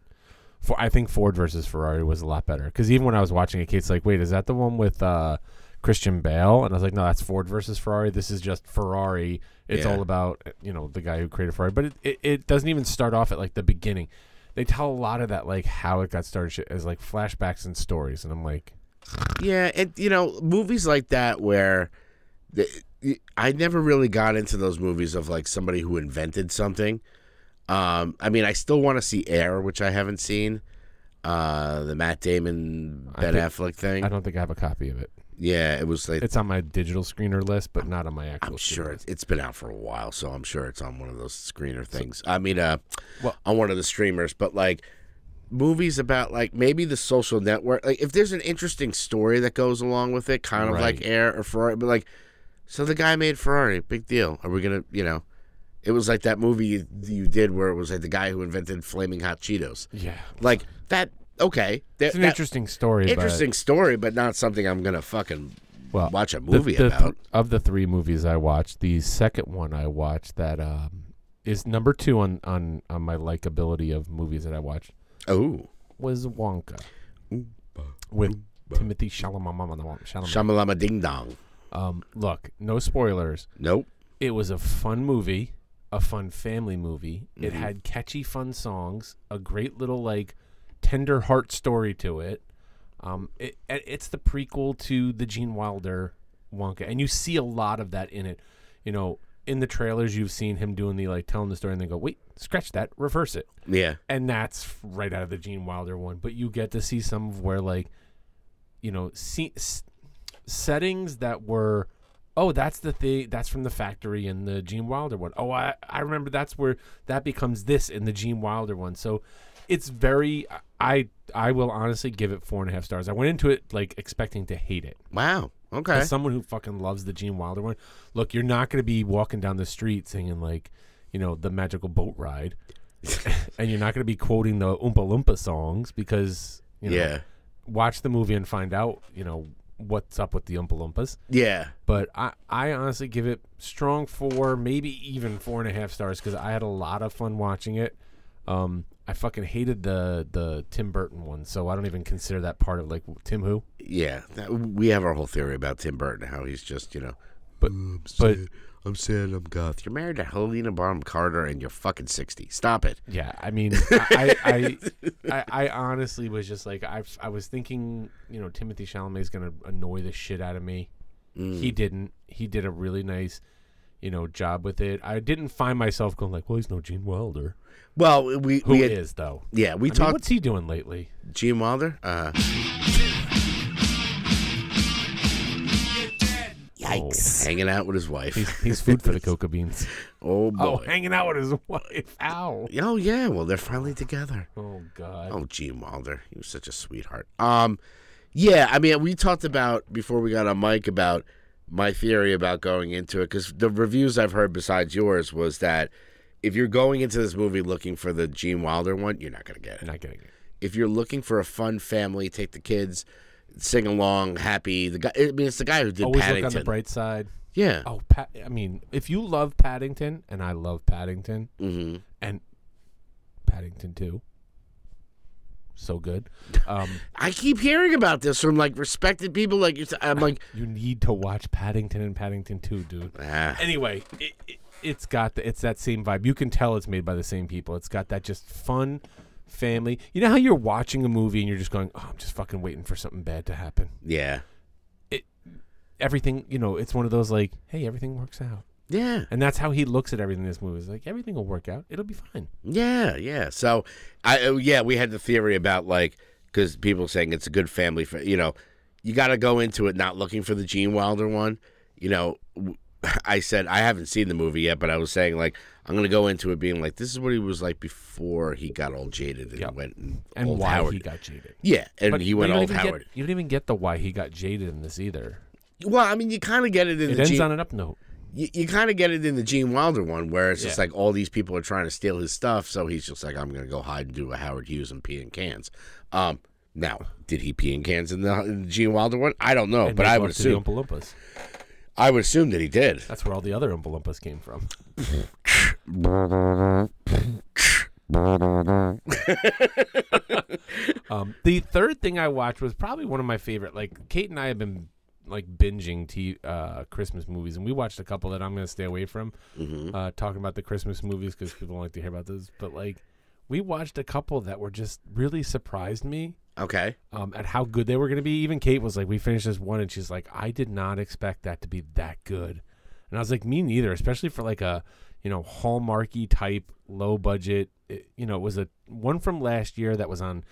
For I think Ford versus Ferrari was a lot better because even when I was watching it, Kate's like, "Wait, is that the one with uh, Christian Bale?" And I was like, "No, that's Ford versus Ferrari. This is just Ferrari. It's Yeah. all about you know the guy who created Ferrari." But it, it, it doesn't even start off at like the beginning. They tell a lot of that like how it got started shit as like flashbacks and stories, and I'm like, Yeah, and you know, movies like that where the, I never really got into those movies of like somebody who invented something. Um, I mean, I still want to see Air, which I haven't seen. Uh, the Matt Damon Ben think- Affleck thing. I don't think I have a copy of it. Yeah, it was like It's on my digital screener list, but not on my actual. I'm sure it's, it's been out for a while, so I'm sure it's on one of those screener things. I mean, uh, Well- on one of the streamers, but like movies about like maybe the social network. Like if there's an interesting story that goes along with it, kind of like Air or Ferrari, but like, so the guy made Ferrari, big deal. Are we gonna, you know? It was like that movie you, you did where it was like the guy who invented flaming hot Cheetos. Yeah, Like that. Okay, that, it's an that- interesting story. but- interesting story, but not something I'm gonna fucking well, watch a movie the th- about. of the three movies I watched, the second one I watched that um, is number two on, on, on my likability of movies that I watched oh, was Wonka with Timothée Chalamet. Chalamet. Ding Dong. um, look, no spoilers. Nope. It was a fun movie, a fun family movie. It Mm-hmm. had catchy, fun songs, a great little like tender heart story to it. Um, it, it- it's the prequel to the Gene Wilder Wonka, and you see a lot of that in it. You know, in the trailers, you've seen him doing the like telling the story, and they go, "Wait, scratch that, reverse it," Yeah. and that's right out of the Gene Wilder one. But you get to see some of where like, you know, see, s- settings that were, oh, that's the thing, that's from the factory in the Gene Wilder one. Oh, I I remember that's where that becomes this in the Gene Wilder one. So it's very, I I will honestly give it four and a half stars. I went into it like expecting to hate it. Wow. Okay. As someone who fucking loves the Gene Wilder one, look, you're not going to be walking down the street singing like, you know, the magical boat ride, and you're not going to be quoting the Oompa Loompa songs because you know, yeah. watch the movie and find out, you know, what's up with the Oompa Loompas. Yeah. But I, I honestly give it strong four, maybe even four and a half stars because I had a lot of fun watching it. Um, I fucking hated the the Tim Burton one, so I don't even consider that part of like Tim who. Yeah. That- we have our whole theory about Tim Burton, how he's just, you know, But I'm but sad. I'm sad. I'm goth. You're married to Helena Bonham Carter and you're fucking 60. Stop it. Yeah, I mean, I, I, I, I honestly was just like, I, I was thinking, you know, Timothée Chalamet is gonna annoy the shit out of me. Mm. He didn't. He did a really nice, you know, job with it. I didn't find myself going like, well, he's no Gene Wilder. Well, we, Who we is though? yeah, we I mean, talked what's he doing lately? Gene Wilder. Uh, yikes! Hanging out with his wife. He's, he's food for the coca beans. oh boy. Oh, hanging out with his wife. Ow. Oh yeah. Well, they're finally together. Oh God. Oh, Gene Wilder. He was such a sweetheart. Um, yeah, I mean, we talked about before we got on mic about my theory about going into it because the reviews I've heard besides yours was that if you're going into this movie looking for the Gene Wilder one, you're not gonna get it. Not getting it. If you're looking for a fun family, take the kids, sing along, happy. The guy. I mean, it's the guy who did Always Paddington. look on the bright side. Yeah. Oh, Pat, I mean, if you love Paddington, and I love Paddington, hmm and Paddington too. So good. Um, I keep hearing about this from like respected people. Like I'm like, you need to watch Paddington and Paddington 2, dude. ah, Anyway, it, it, it's got the, it's that same vibe. You can tell it's made by the same people. It's got that just fun family. You know how you're watching a movie and you're just going, "Oh, I'm just fucking waiting for something bad to happen." yeah, It Everything, you know, it's one of those like, "Hey, everything works out." Yeah, And that's how he looks at everything in this movie. It's like, "Everything will work out. It'll be fine." yeah, yeah. So I uh, yeah, we had the theory about like because people saying it's a good family. For, you know, you got to go into it not looking for the Gene Wilder one. You know, I said I haven't seen the movie yet, but I was saying like I'm gonna go into it being like this is what he was like before he got all jaded and Yep. went and, And old why Howard. he got jaded. yeah, and But- he went old even get- Howard. you don't even get the why he got jaded in this either. Well, I mean, you kind of get it in It the ends Gene, on an up note. You, you kind of get it in the Gene Wilder one, where it's just like all these people are trying to steal his stuff, so he's just like, I'm gonna go hide and do a Howard Hughes and pee in cans. Um, now, did he pee in cans in the, in the Gene Wilder one? I don't know, And but I would assume. I would assume that he did. That's where all the other Oompa came from. um, the third thing I watched was probably one of my favorite. Like Kate and I have been like binging t- uh, Christmas movies, and we watched a couple that I'm going to stay away from Mm-hmm. uh, talking about the Christmas movies because people don't like to hear about those. But like, we watched a couple that were just really surprised me Okay, um, at how good they were going to be. Even Kate was like, we finished this one, and she's like, I did not expect that to be that good. And I was like, me neither, especially for like a, you know, hallmarky type, low budget. It, you know, it was a one from last year that was on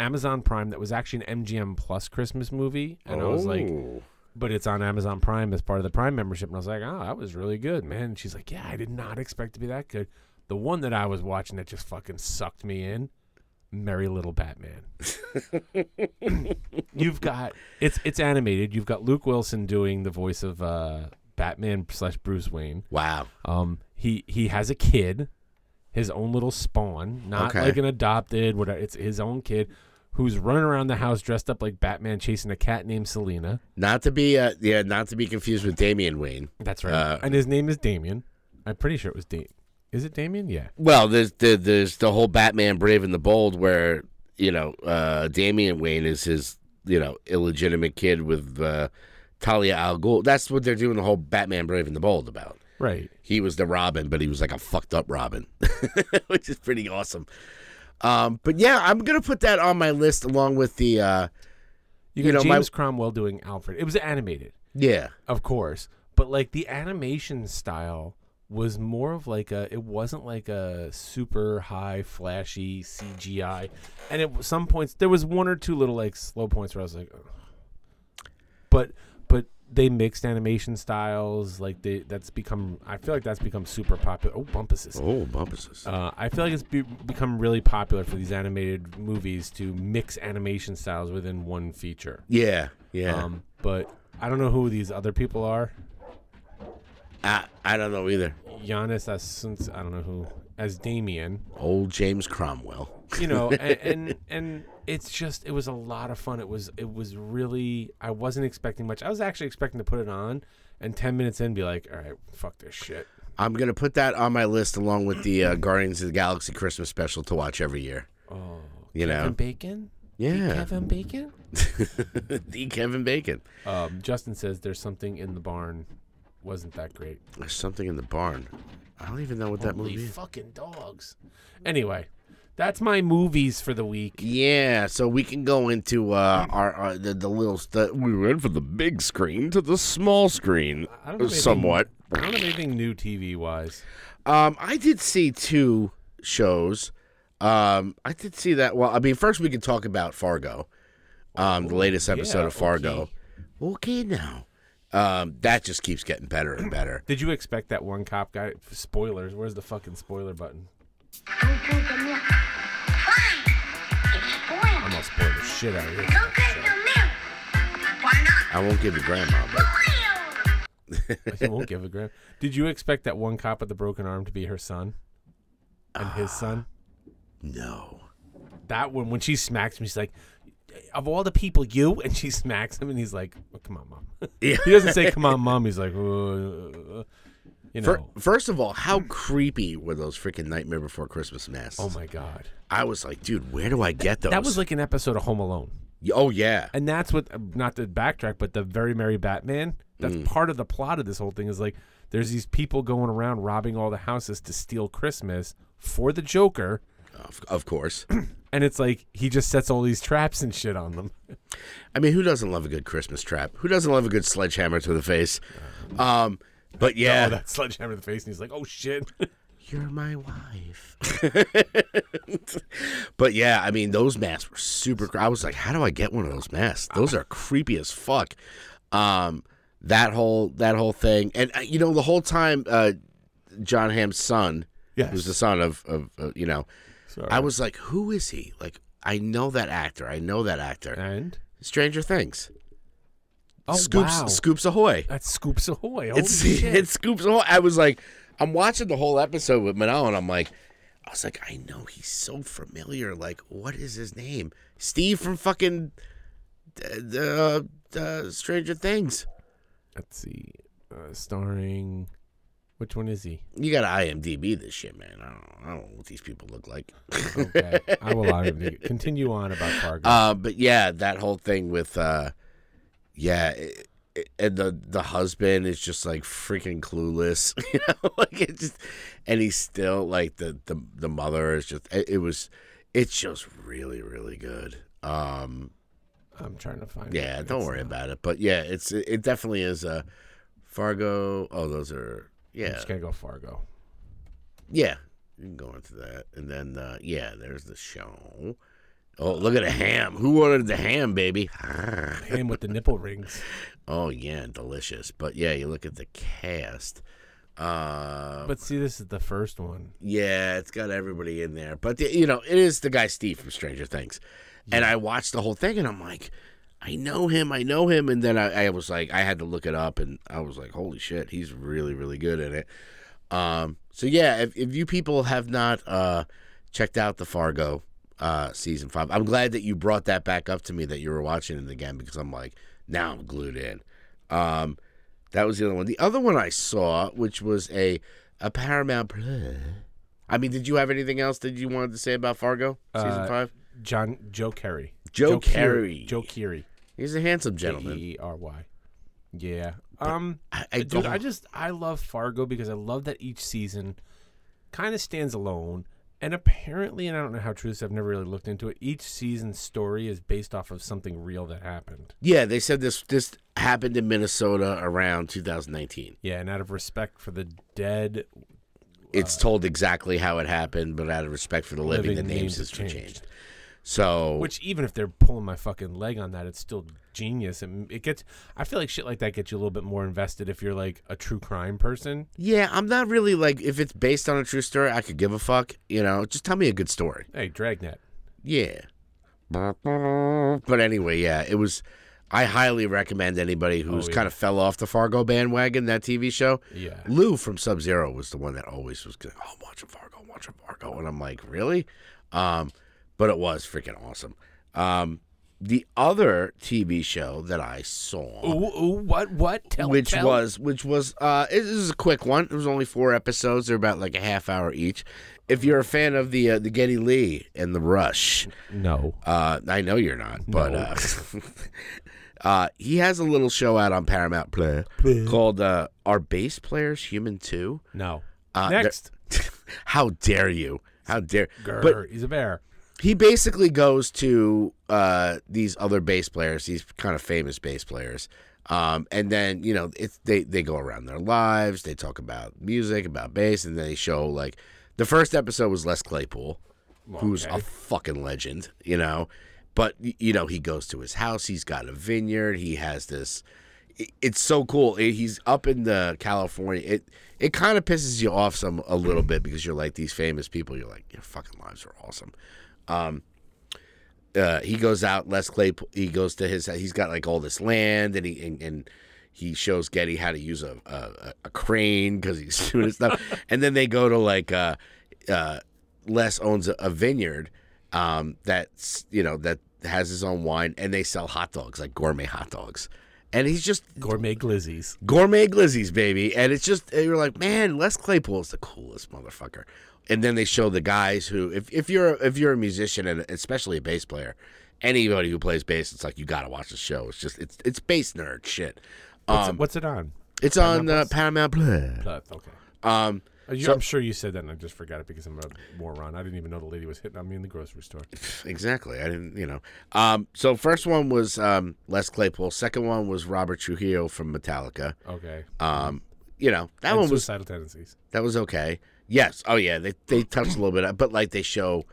Amazon Prime that was actually an MGM Plus Christmas movie, and I was like, Oh. but it's on Amazon Prime as part of the Prime membership, and I was like, oh, that was really good, man. And she's like, yeah, I did not expect to be that good. The one that I was watching that just fucking sucked me in, Merry Little Batman. You've got it's it's animated. You've got Luke Wilson doing the voice of uh, Batman slash Bruce Wayne. wow, Um, he he has a kid, his own little spawn, not Okay. like an adopted. Whatever. It's his own kid who's running around the house dressed up like Batman, chasing a cat named Selena. not to be uh, yeah, not to be confused with Damian Wayne. That's right. Uh, and his name is Damian. I'm pretty sure it was Dame. Is it Damian? Yeah. Well, there's the, there's the whole Batman Brave and the Bold where you know uh, Damian Wayne is his you know illegitimate kid with uh, Talia al Ghul. That's what they're doing the whole Batman Brave and the Bold about. Right. He was the Robin, but he was like a fucked up Robin, which is pretty awesome. Um, but yeah, I'm gonna put that on my list along with the uh, You You know, my- James Cromwell doing Alfred. It was animated, yeah. of course, but like the animation style was more of like a. It wasn't like a super high flashy CGI, and at some points there was one or two little like slow points where I was like, but they mixed animation styles like they that's become. I feel like that's become super popular. Oh, Bumpus is Oh, bumpuses. Uh, I feel like it's be- become really popular for these animated movies to mix animation styles within one feature. yeah, yeah. Um, but I don't know who these other people are. I I don't know either. Giannis Asuns, I don't know who as Damian. Old James Cromwell. You know, and, and and it's just it was a lot of fun. It was it was really I wasn't expecting much. I was actually expecting to put it on and ten minutes in be like, all right, fuck this shit. I'm gonna put that on my list along with the uh, Guardians of the Galaxy Christmas special to watch every year. Oh, You know. Kevin Bacon. Yeah, Kevin Bacon. the Kevin Bacon. Um, Justin says there's something in the barn. Wasn't that great? There's something in the barn. I don't even know what that Holy movie is. fucking dogs. Anyway, that's my movies for the week. Yeah, so we can go into uh, our, our the, the little stu We went from the big screen to the small screen, I don't have anything- somewhat. I don't have anything new TV wise. Um, I did see two shows. Um, I did see that. Well, I mean, first we can talk about Fargo. Um, the latest episode yeah, of Fargo. Okay, now. Um, that just keeps getting better and better. Did you expect that one cop guy? Spoilers. Where's the fucking spoiler button? Don't drink the milk. Fine. It's spoiled. I'm gonna spoil the shit out of you. Don't drink the milk. Why not? I won't give you grandma, but I won't give a gram. Did you expect that one cop with the broken arm to be her son? And his son? no. That one, when she smacks him, she's like, of all the people, you? And she smacks him, and he's like, oh, come on, mom. Yeah. he doesn't say, come on, mom. He's like, "Uh, You Fir- know. first of all, how creepy were those freaking Nightmare Before Christmas masks? oh my god. I was like, dude, where do I get those? That was like an episode of Home Alone. oh yeah, And that's what, not to backtrack, but the Very Merry Batman. That's Mm. part of the plot of this whole thing. Is like there's these people going around robbing all the houses to steal Christmas for the Joker, of, of course. and it's like he just sets all these traps and shit on them. I mean, who doesn't love a good Christmas trap? Who doesn't love a good sledgehammer to the face? Um, but yeah, Oh, that sledgehammer to the face, and he's like, "Oh shit!" you're my wife. but yeah, I mean, those masks were super. cre- I was like, how do I get one of those masks? Those are creepy as fuck. Um, that whole that whole thing, and uh, you know, the whole time, uh, Jon Hamm's son, Yes. who's the son of of uh, you know, Sorry. I was like, who is he? Like, I know that actor. I know that actor. and Stranger Things. oh Scoops wow, Scoops Ahoy. that's Scoops Ahoy. Holy It's shit. it's Scoops Ahoy. I was like, I'm watching the whole episode with Manal, and I'm like, I was like, I know he's so familiar. Like, what is his name? Steve from fucking uh, uh, Stranger Things. Let's see, uh, starring. Which one is he? You got to IMDb this shit, man. I don't, I don't know what these people look like. Okay, I will to continue on about Fargo. Uh, but yeah, that whole thing with, uh, yeah, it, it- and the the husband is just like freaking clueless, you know, like it just, and he's still like the the the mother is just it, it was, it's just really really good. Um, I'm trying to find. yeah, don't worry not- about it, but yeah, it's it, it definitely is a Fargo. Oh, those are I'm yeah just gonna go Fargo. yeah. You can go into that, and then uh, yeah, there's the show. Oh, look at the ham! Who ordered the ham, baby? Ham with the nipple rings. Oh yeah, delicious. But yeah, you look at the cast. Uh, But see, this is the first one. yeah, it's got everybody in there. But the, you know, it is the guy Steve from Stranger Things, and I watched the whole thing, and I'm like, I know him, I know him, and then I, I was like, I had to look it up, and I was like, holy shit, he's really, really good at it. Um, so yeah, if, if you people have not uh, checked out the Fargo uh, season five, I'm glad that you brought that back up to me that you were watching it again because I'm like, now I'm glued in. Um, that was the other one. The other one I saw, which was a a Paramount Plus. I mean, did you have anything else that you wanted to say about Fargo season Uh, five? John Joe Carey. Joe Keery. Carey. Joe Keery. He's a handsome gentleman. E R Y. Yeah. Um. I, I dude, don't. I just I love Fargo because I love that each season kind of stands alone. And apparently, and I don't know how true this. I've never really looked into it. Each season's story is based off of something real that happened. yeah, they said this this happened in Minnesota around 2019. Yeah, and out of respect for the dead, It's told exactly how it happened, but out of respect for the living, Living the names names been changed. changed. So which even if they're pulling my fucking leg on that, it's still genius. And it gets. I feel like shit like that gets you a little bit more invested if you're like a true crime person. yeah, I'm not really like if it's based on a true story, I could give a fuck. You know, just tell me a good story. Hey, Dragnet. Yeah. But anyway, yeah, it was. I highly recommend anybody who's Oh, yeah. kind of fell off the Fargo bandwagon that TV show. Yeah. Lou from Sub Zero was the one that always was going, "Oh, I'm watching Fargo, I'm watching Fargo," and I'm like, "Really?" Um, but it was freaking awesome. Um, the other TV show that I saw, Ooh, ooh, what, what? Tell, which tell. was which was uh, it, this is a quick one. It was only four episodes. They're about like a half hour each. If you're a fan of the uh, the Geddy Lee and the Rush, no. uh, I know you're not, but No. uh, uh, he has a little show out on Paramount Play called uh, "Are Bass Players Human Too?" No. Uh, Next. How dare you? How dare? Grr, But he's a bear. He basically goes to uh, these other bass players, these kind of famous bass players, um, and then you know it's they they go around their lives. They talk about music, about bass, and then they show like the first episode was Les Claypool, who's a fucking legend, you know. But you know he goes to his house. He's got a vineyard. He has this. it- It's so cool. It- He's up in the California. It it kind of pisses you off some a little bit because you're like these famous people. You're like your fucking lives are awesome. Um, uh, he goes out. Les Claypool. He goes to his. He's got like all this land, and he and, and he shows Geddy how to use a a, a crane because he's doing his stuff. And then they go to like uh, uh, Les owns a, a vineyard um, that's you know that has his own wine, and they sell hot dogs like gourmet hot dogs. And he's just Gourmet glizzies. gourmet glizzies, baby. And it's just you're like, man, Les Claypool is the coolest motherfucker. And then they show the guys who, if, if you're if you're a musician and especially a bass player, anybody who plays bass, it's like you got to watch the show. It's just it's it's bass nerd shit. What's, Um, it, what's it on? it's on Paramount uh, Plus? Paramount Plus. Plus, Okay. Um, Uh, you- So- I'm sure you said that, and I just forgot it because I'm a moron. I didn't even know the lady was hitting on me in the grocery store. exactly. I didn't, you know. Um, so first one was um, Les Claypool. Second one was Robert Trujillo from Metallica. Okay. Um, you know that And one was suicidal tendencies. that was okay. Yes. Oh yeah. They they touched a little bit, but like they show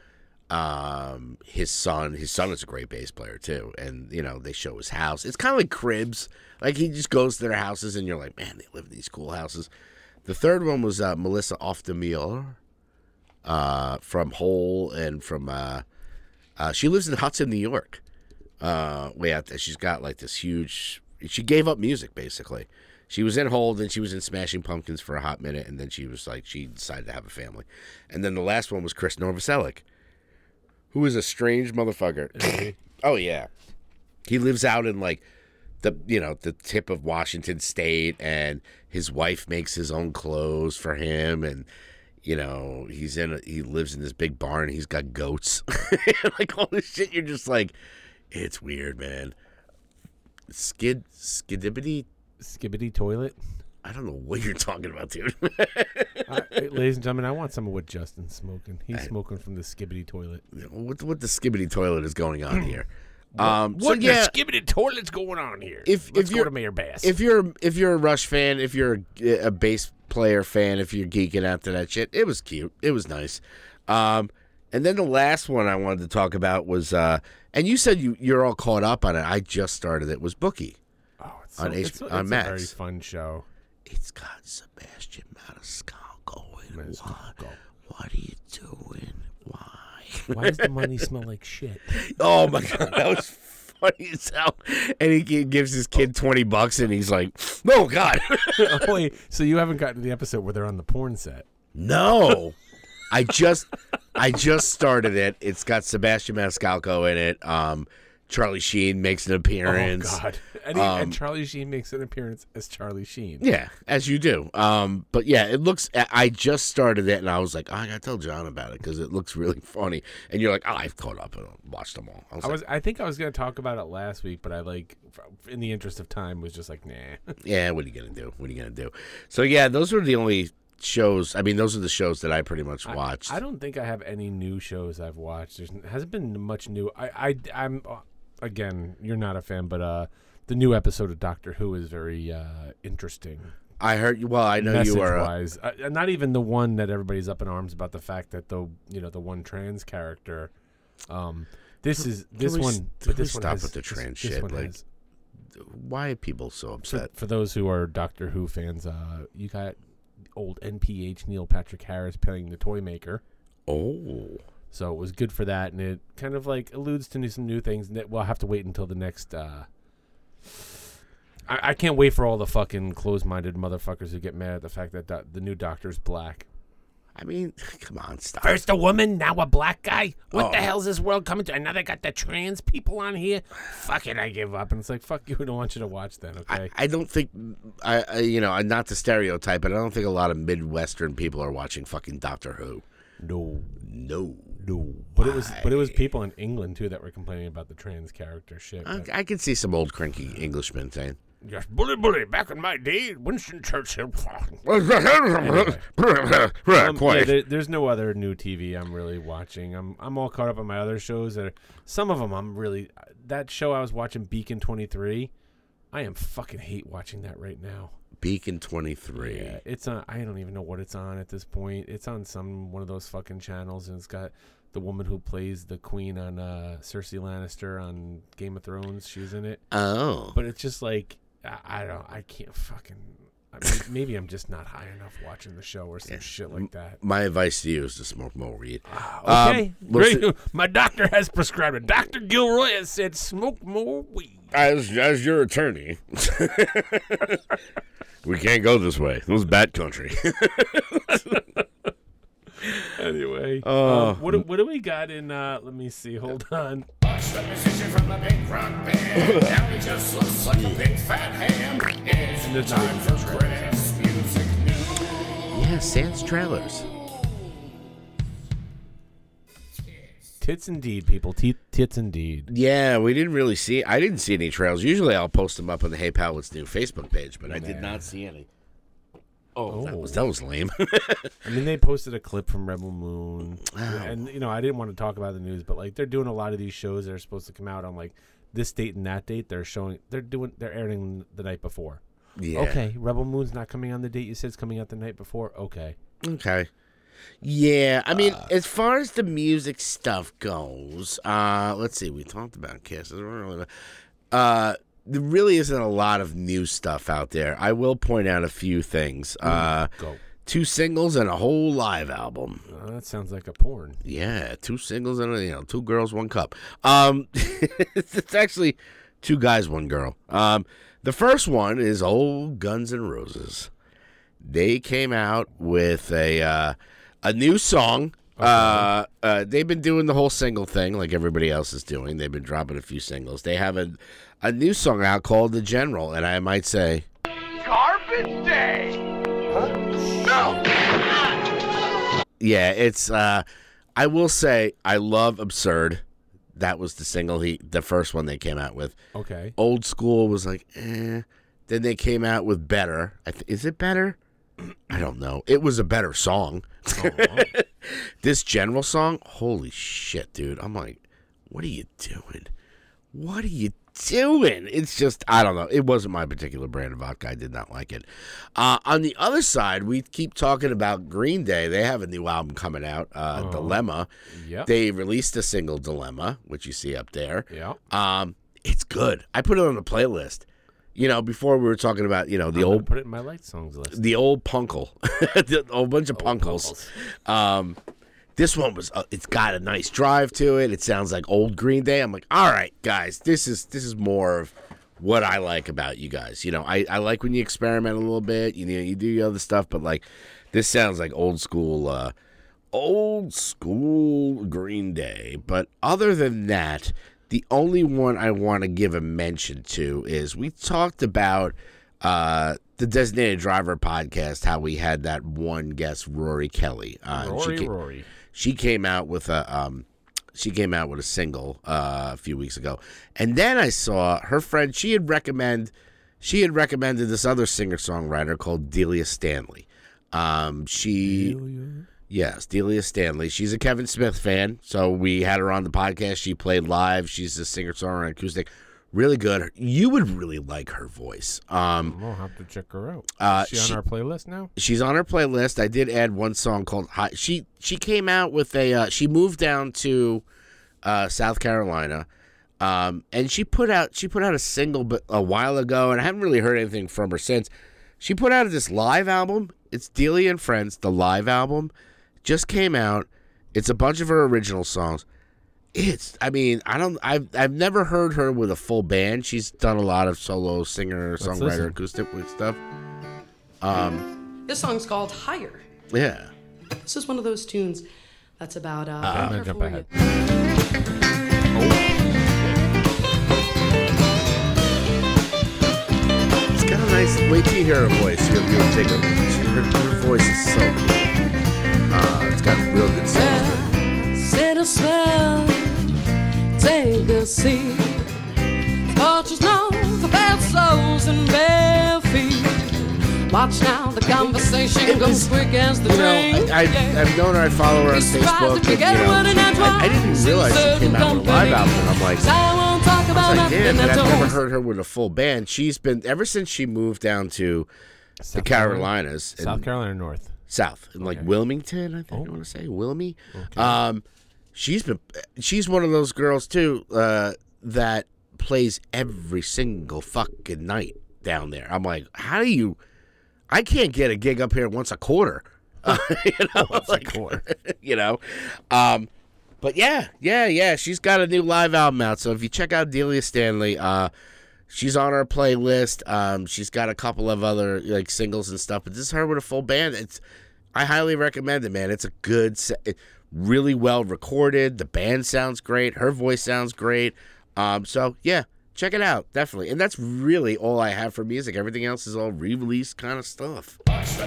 um his son. His son is a great bass player too, and you know they show his house. It's kind of like Cribs. Like he just goes to their houses, and you're like, man, they live in these cool houses. The third one was uh, Melissa Auf der Maur, uh, from Hole and from uh, uh, she lives in Hudson, New York. Uh, way out there. She's got like this huge. She gave up music basically. She was in Hole, then she was in Smashing Pumpkins for a hot minute, and then she was like she decided to have a family. And then the last one was Chris Novoselic, who is a strange motherfucker. oh yeah, he lives out in like the you know the tip of Washington State, and his wife makes his own clothes for him, and you know he's in a, he lives in this big barn. He's got goats, like all this shit. You're just like, it's weird, man. Skid skidibity. Skibidi Toilet. I don't know what you're talking about, dude. Uh, ladies and gentlemen, I want some of what Justin's smoking. He's smoking from the Skibidi Toilet. what what the Skibidi Toilet is going on here? Um, so What yeah, the Skibidi Toilet's going on here? If- Let's if go you're- to Mayor Bass. if you're if you're a Rush fan, if you're a, a bass player fan, if you're geeking out to that shit, it was cute. It was nice. Um, and then the last one I wanted to talk about was, uh, and you said you you're all caught up on it. I just started it. Was Bookie? oh, it's on so, H- it's, on it's a very fun show. It's got Sebastian Maniscalco in. What, what are you doing? Why? Does the money smell like shit? Oh my god, that was funny as hell. And he gives his kid twenty bucks, and he's like, "Oh god, oh, wait, so you haven't gotten to the episode where they're on the porn set? no." I just, I just started it. It's got Sebastian Maniscalco in it. Um, Charlie Sheen makes an appearance. Oh God! And, he, Um, and Charlie Sheen makes an appearance as Charlie Sheen. Yeah, as you do. Um, but yeah, it looks. I- I just started it, and I was like, oh, I gotta tell John about it because it looks really funny. And you're like, oh, I've caught up and watched them all. I was, I like, was. I think I was going to talk about it last week, but I like, in the interest of time, was just like, nah. yeah, what are you gonna do? What are you gonna do? So yeah, those were the only shows. I mean, those are the shows that I pretty much watched. I don't think I have any new shows I've watched. There hasn't been much new. I, I I'm uh, again, you're not a fan, but uh, the new episode of Doctor Who is very uh interesting. I heard you. Well, I know you are. Uh, wise, uh, not even the one that everybody's up in arms about the fact that the you know the one trans character. Um, this is this one, s- can but this one stop has, with the trans this shit? one Like, has- why are people so upset? for, for those who are Doctor Who fans, uh, you got old NPH Neil Patrick Harris playing the toy maker. Oh, So it was good for that, and it kind of like alludes to new, some new things. That we'll have to wait until the next. Uh, I, I can't wait for all the fucking closed-minded motherfuckers who get mad at the fact that do- the new Doctor's black. I mean, come on, stop. First a woman, now a black guy. What the Oh. hell's this world coming to? And now they got the trans people on here. Fuck it, I give up. And it's like, fuck you. I don't want you to watch that. Okay. I, I don't think I, I you know not to stereotype, but I don't think a lot of Midwestern people are watching fucking Doctor Who. no, No, no. But it was, but it was people in England too that were complaining about the trans character shit. I, but- I could see some old cranky Englishmen saying. Yes, bully, bully. Back in my day, Winston Churchill. Quite. Um, yeah, there, there's no other new TV I'm really watching. I'm I'm all caught up on my other shows. That are, some of them I'm really that show I was watching Beacon 23. I am fucking hate watching that right now. Beacon twenty three. Yeah, it's on. I don't even know what it's on at this point. It's on some one of those fucking channels, and it's got the woman who plays the queen on uh, Cersei Lannister on Game of Thrones. She's in it, Oh, but it's just like I, I don't. I can't fucking. I mean, maybe I'm just not high enough watching the show or some shit like that. my advice to you is to smoke more weed. Okay, Um. My doctor has prescribed it. Doctor Gilroy has said smoke more weed. As as your attorney, we can't go this way. This is bad country. Anyway, Oh. uh, what do- what do we got in? Uh, let me see. Hold on. Watch the musician from the big rock band. Now he just looks like a big fat ham. It's there's time for even Music News. Yeah, Sans trailers. Tits indeed, people. Te- tits indeed. Yeah, we didn't really see. I didn't see any trails. Usually, I'll post them up on the Hey Pal What's New Facebook page, but I did not see any. Oh, that was that was lame. I mean, they posted a clip from Rebel Moon, and you know, I didn't want to talk about the news, but like they're doing a lot of these shows that are supposed to come out on like this date and that date. They're showing, they're doing, they're airing the night before. yeah. Okay, Rebel Moon's not coming on the date you said it's coming out the night before. Okay, Okay. Yeah, I mean, Uh, as far as the music stuff goes, uh, let's see. We talked about Kiss. Uh, there really isn't a lot of new stuff out there. I will point out a few things. Uh, go. two singles and a whole live album. Uh, that sounds like a porn. Yeah, two singles and a, you know two girls, one cup. Um, it's actually two guys, one girl. Um, the first one is old Guns N' Roses. They came out with a uh, a new song. Uh, uh, they've been doing the whole single thing like everybody else is doing. They've been dropping a few singles. They have a a new song out called "The General," and I might say, "Garbage Day." No. yeah, it's. Uh, I will say I love "Absurd." That was the single he, the first one they came out with. Okay, Old school was like, eh. Then they came out with better. I th- is it better? I don't know. It was a better song. this general song, holy shit, dude! I'm like, what are you doing? What are you doing? It's just, I don't know. It wasn't my particular brand of vodka. I did not like it. Uh, on the other side, we keep talking about Green Day. They have a new album coming out, uh, Dilemma. Yep. They released a single, Dilemma, which you see up there. yeah. Um, it's good. I put it on the playlist. You know, before we were talking about, you know, the old put it in my light songs list. the old punkle, the, a whole bunch of punkles. Um, this one was uh, it's got a nice drive to it. It sounds like old Green Day. I'm like, all right, guys, this is this is more of what I like about you guys. You know, I, I like when you experiment a little bit. You know, you do your other stuff, but like this sounds like old school, uh, old school Green Day. But other than that, the only one I want to give a mention to is we talked about uh, the Designated Driver podcast, how we had that one guest, Rory Kelly. Uh, and she Rory, Rory. she came out with a um she came out with a single uh, a few weeks ago and then i saw her friend she had recommend she had recommended this other singer songwriter called delia stanley um she yes delia stanley she's a kevin smith fan so we had her on the podcast she played live she's a singer songwriter acoustic really good you would really like her voice um I'll have to check her out. Uh, she on she- our playlist now? she's on her playlist. I did add one song called High. She she came out with a uh, she moved down to uh, South Carolina. Um, and she put out she put out a single but a while ago and I haven't really heard anything from her since. She put out this live album. It's Delia and Friends, the live album. Just came out. It's a bunch of her original songs. It's I mean, I don't I've I've never heard her with a full band. She's done a lot of solo singer, songwriter, listen. acoustic stuff. Um This song's called Higher. yeah. This is one of those tunes that's about uh, I'm gonna jump ahead. you- It's got a nice. Wait till you hear her voice. You'll, you'll take her. Her, her voice is so cool. It's got real good sound. Set a spell, take a seat. Culture's known for bad souls and bare feet. Watch now, the conversation It goes was- quick as the You know, train. I, I, I've known her. I follow her on Facebook. you And, you know, and I, I didn't realize she came out with a live album. I'm like, I won't talk was like, damn, I've never heard her with a full band. She's been ever since she moved down to the South Carolina? Carolinas, in South Carolina North. South, in like Okay. Wilmington, I think I want to say Wilmy. Um, she's been she's one of those girls too uh, that plays every single fucking night down there. I'm like, how do you? I can't get a gig up here once a quarter. you know, once like, you know. Um, but yeah, yeah, yeah. She's got a new live album out. So if you check out Delia Stanley, uh, she's on our playlist. Um, she's got a couple of other like singles and stuff. But this is her with a full band. It's I highly recommend it, man. It's a good, really well recorded. The band sounds great. Her voice sounds great. Um, so yeah, check it out, definitely. And that's really all I have for music. Everything else is all re-released kind of stuff. Watch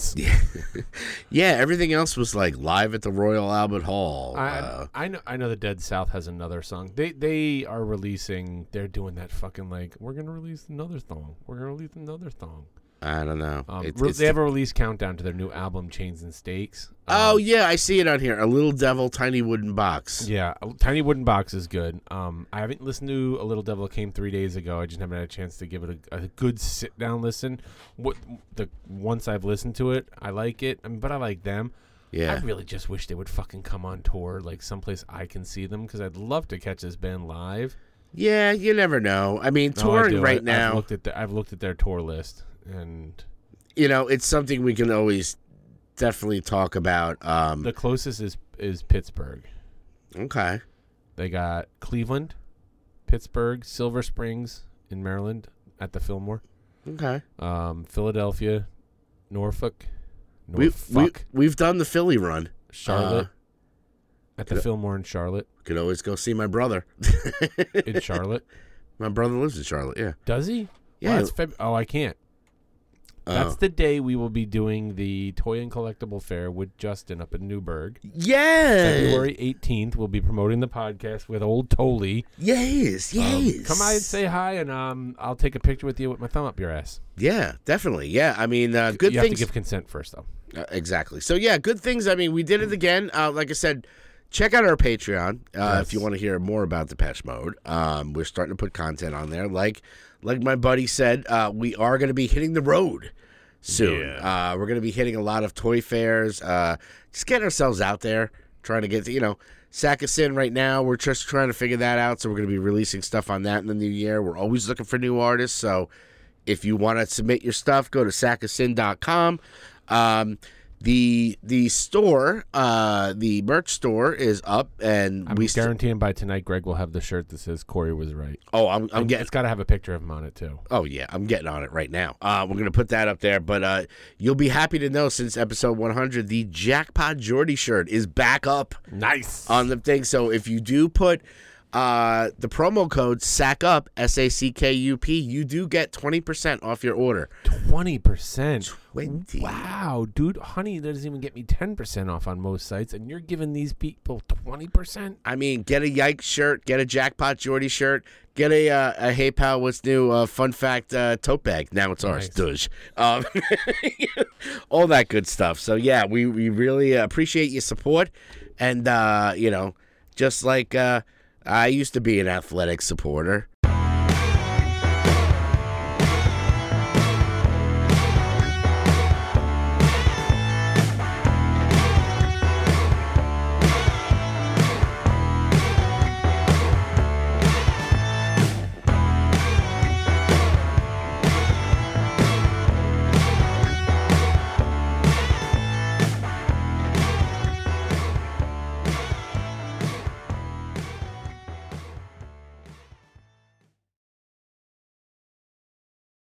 Splits. Yeah, everything else was like live at the Royal Albert Hall. I, uh, I know I know the Dead South has another song. They they are releasing. They're doing that fucking like we're gonna release another song. We're gonna release another song. I don't know. Um, It's- it's they have a release countdown to their new album, Chains and Stakes. oh Um, yeah, I see it on here. A little devil, tiny wooden box. Yeah, Tiny Wooden Box is good. Um, I haven't listened to A Little Devil Came three days ago. I just haven't had a chance to give it a, a good sit down listen. What the once I've listened to it, I like it. I mean, but I like them. Yeah. I really just wish they would fucking come on tour, like someplace I can see them, because I'd love to catch this band live. Yeah, you never know. I mean, No, I touring right I, now, I've looked at the, I've looked at their tour list, and you know, it's something we can always definitely talk about. Um, the closest is is Pittsburgh. okay. They got Cleveland, Pittsburgh, Silver Springs in Maryland at the Fillmore. Okay. um, Philadelphia, Norfolk, We, we, Norfolk, we've done the Philly run. Charlotte, Uh, at the Fillmore in Charlotte. could always go see my brother. In Charlotte, my brother lives in Charlotte, yeah. does he? Yeah. Feb- oh, I can't. That's Oh. the day we will be doing the Toy and Collectible Fair with Justin up in Newburgh. Yeah. February 18th, we'll be promoting the podcast with Old Tolly. Yes, Um, yes. come by and say hi, and um, I'll take a picture with you with my thumb up your ass. Yeah, definitely. Yeah, I mean, uh, good you things. have to give consent first, though. Uh, exactly. So yeah, good things. I mean, we did it again. Uh, like I said, check out our Patreon uh, if you want to hear more about Depeche Mode. Um, we're starting to put content on there. Like like my buddy said, uh, we are going to be hitting the road soon. Uh, we're going to be hitting a lot of toy fairs. Uh, just getting ourselves out there, trying to get to, you know. Sack us in right now. We're just trying to figure that out. So we're going to be releasing stuff on that in the new year. We're always looking for new artists. So if you want to submit your stuff, go to sackasin.com. Um, the the store, uh, the merch store is up, and I'm we st- guaranteeing by tonight, Greg will have the shirt that says Corey was right. oh, I'm, I'm getting. It's got to have a picture of him on it, too. Oh yeah, I'm getting on it right now. Uh, we're gonna put that up there, but uh, you'll be happy to know since episode 100, the Jackpot Jordy shirt is back up Nice. on the thing. So if you do put uh, the promo code SACKUP, S A C K U P, you do get 20% off your order. Twenty percent. 20. Wow, dude, honey that doesn't even get me ten percent off on most sites, and you're giving these people twenty percent. I mean, get a Yikes shirt, get a Jackpot Jordy shirt, get a uh, a Hey Pal, what's new? Uh, fun fact uh, tote bag. Now it's ours, Dush. Um, all that good stuff. So yeah, we we really appreciate your support, and uh, you know, just like uh, I used to be an athletic supporter.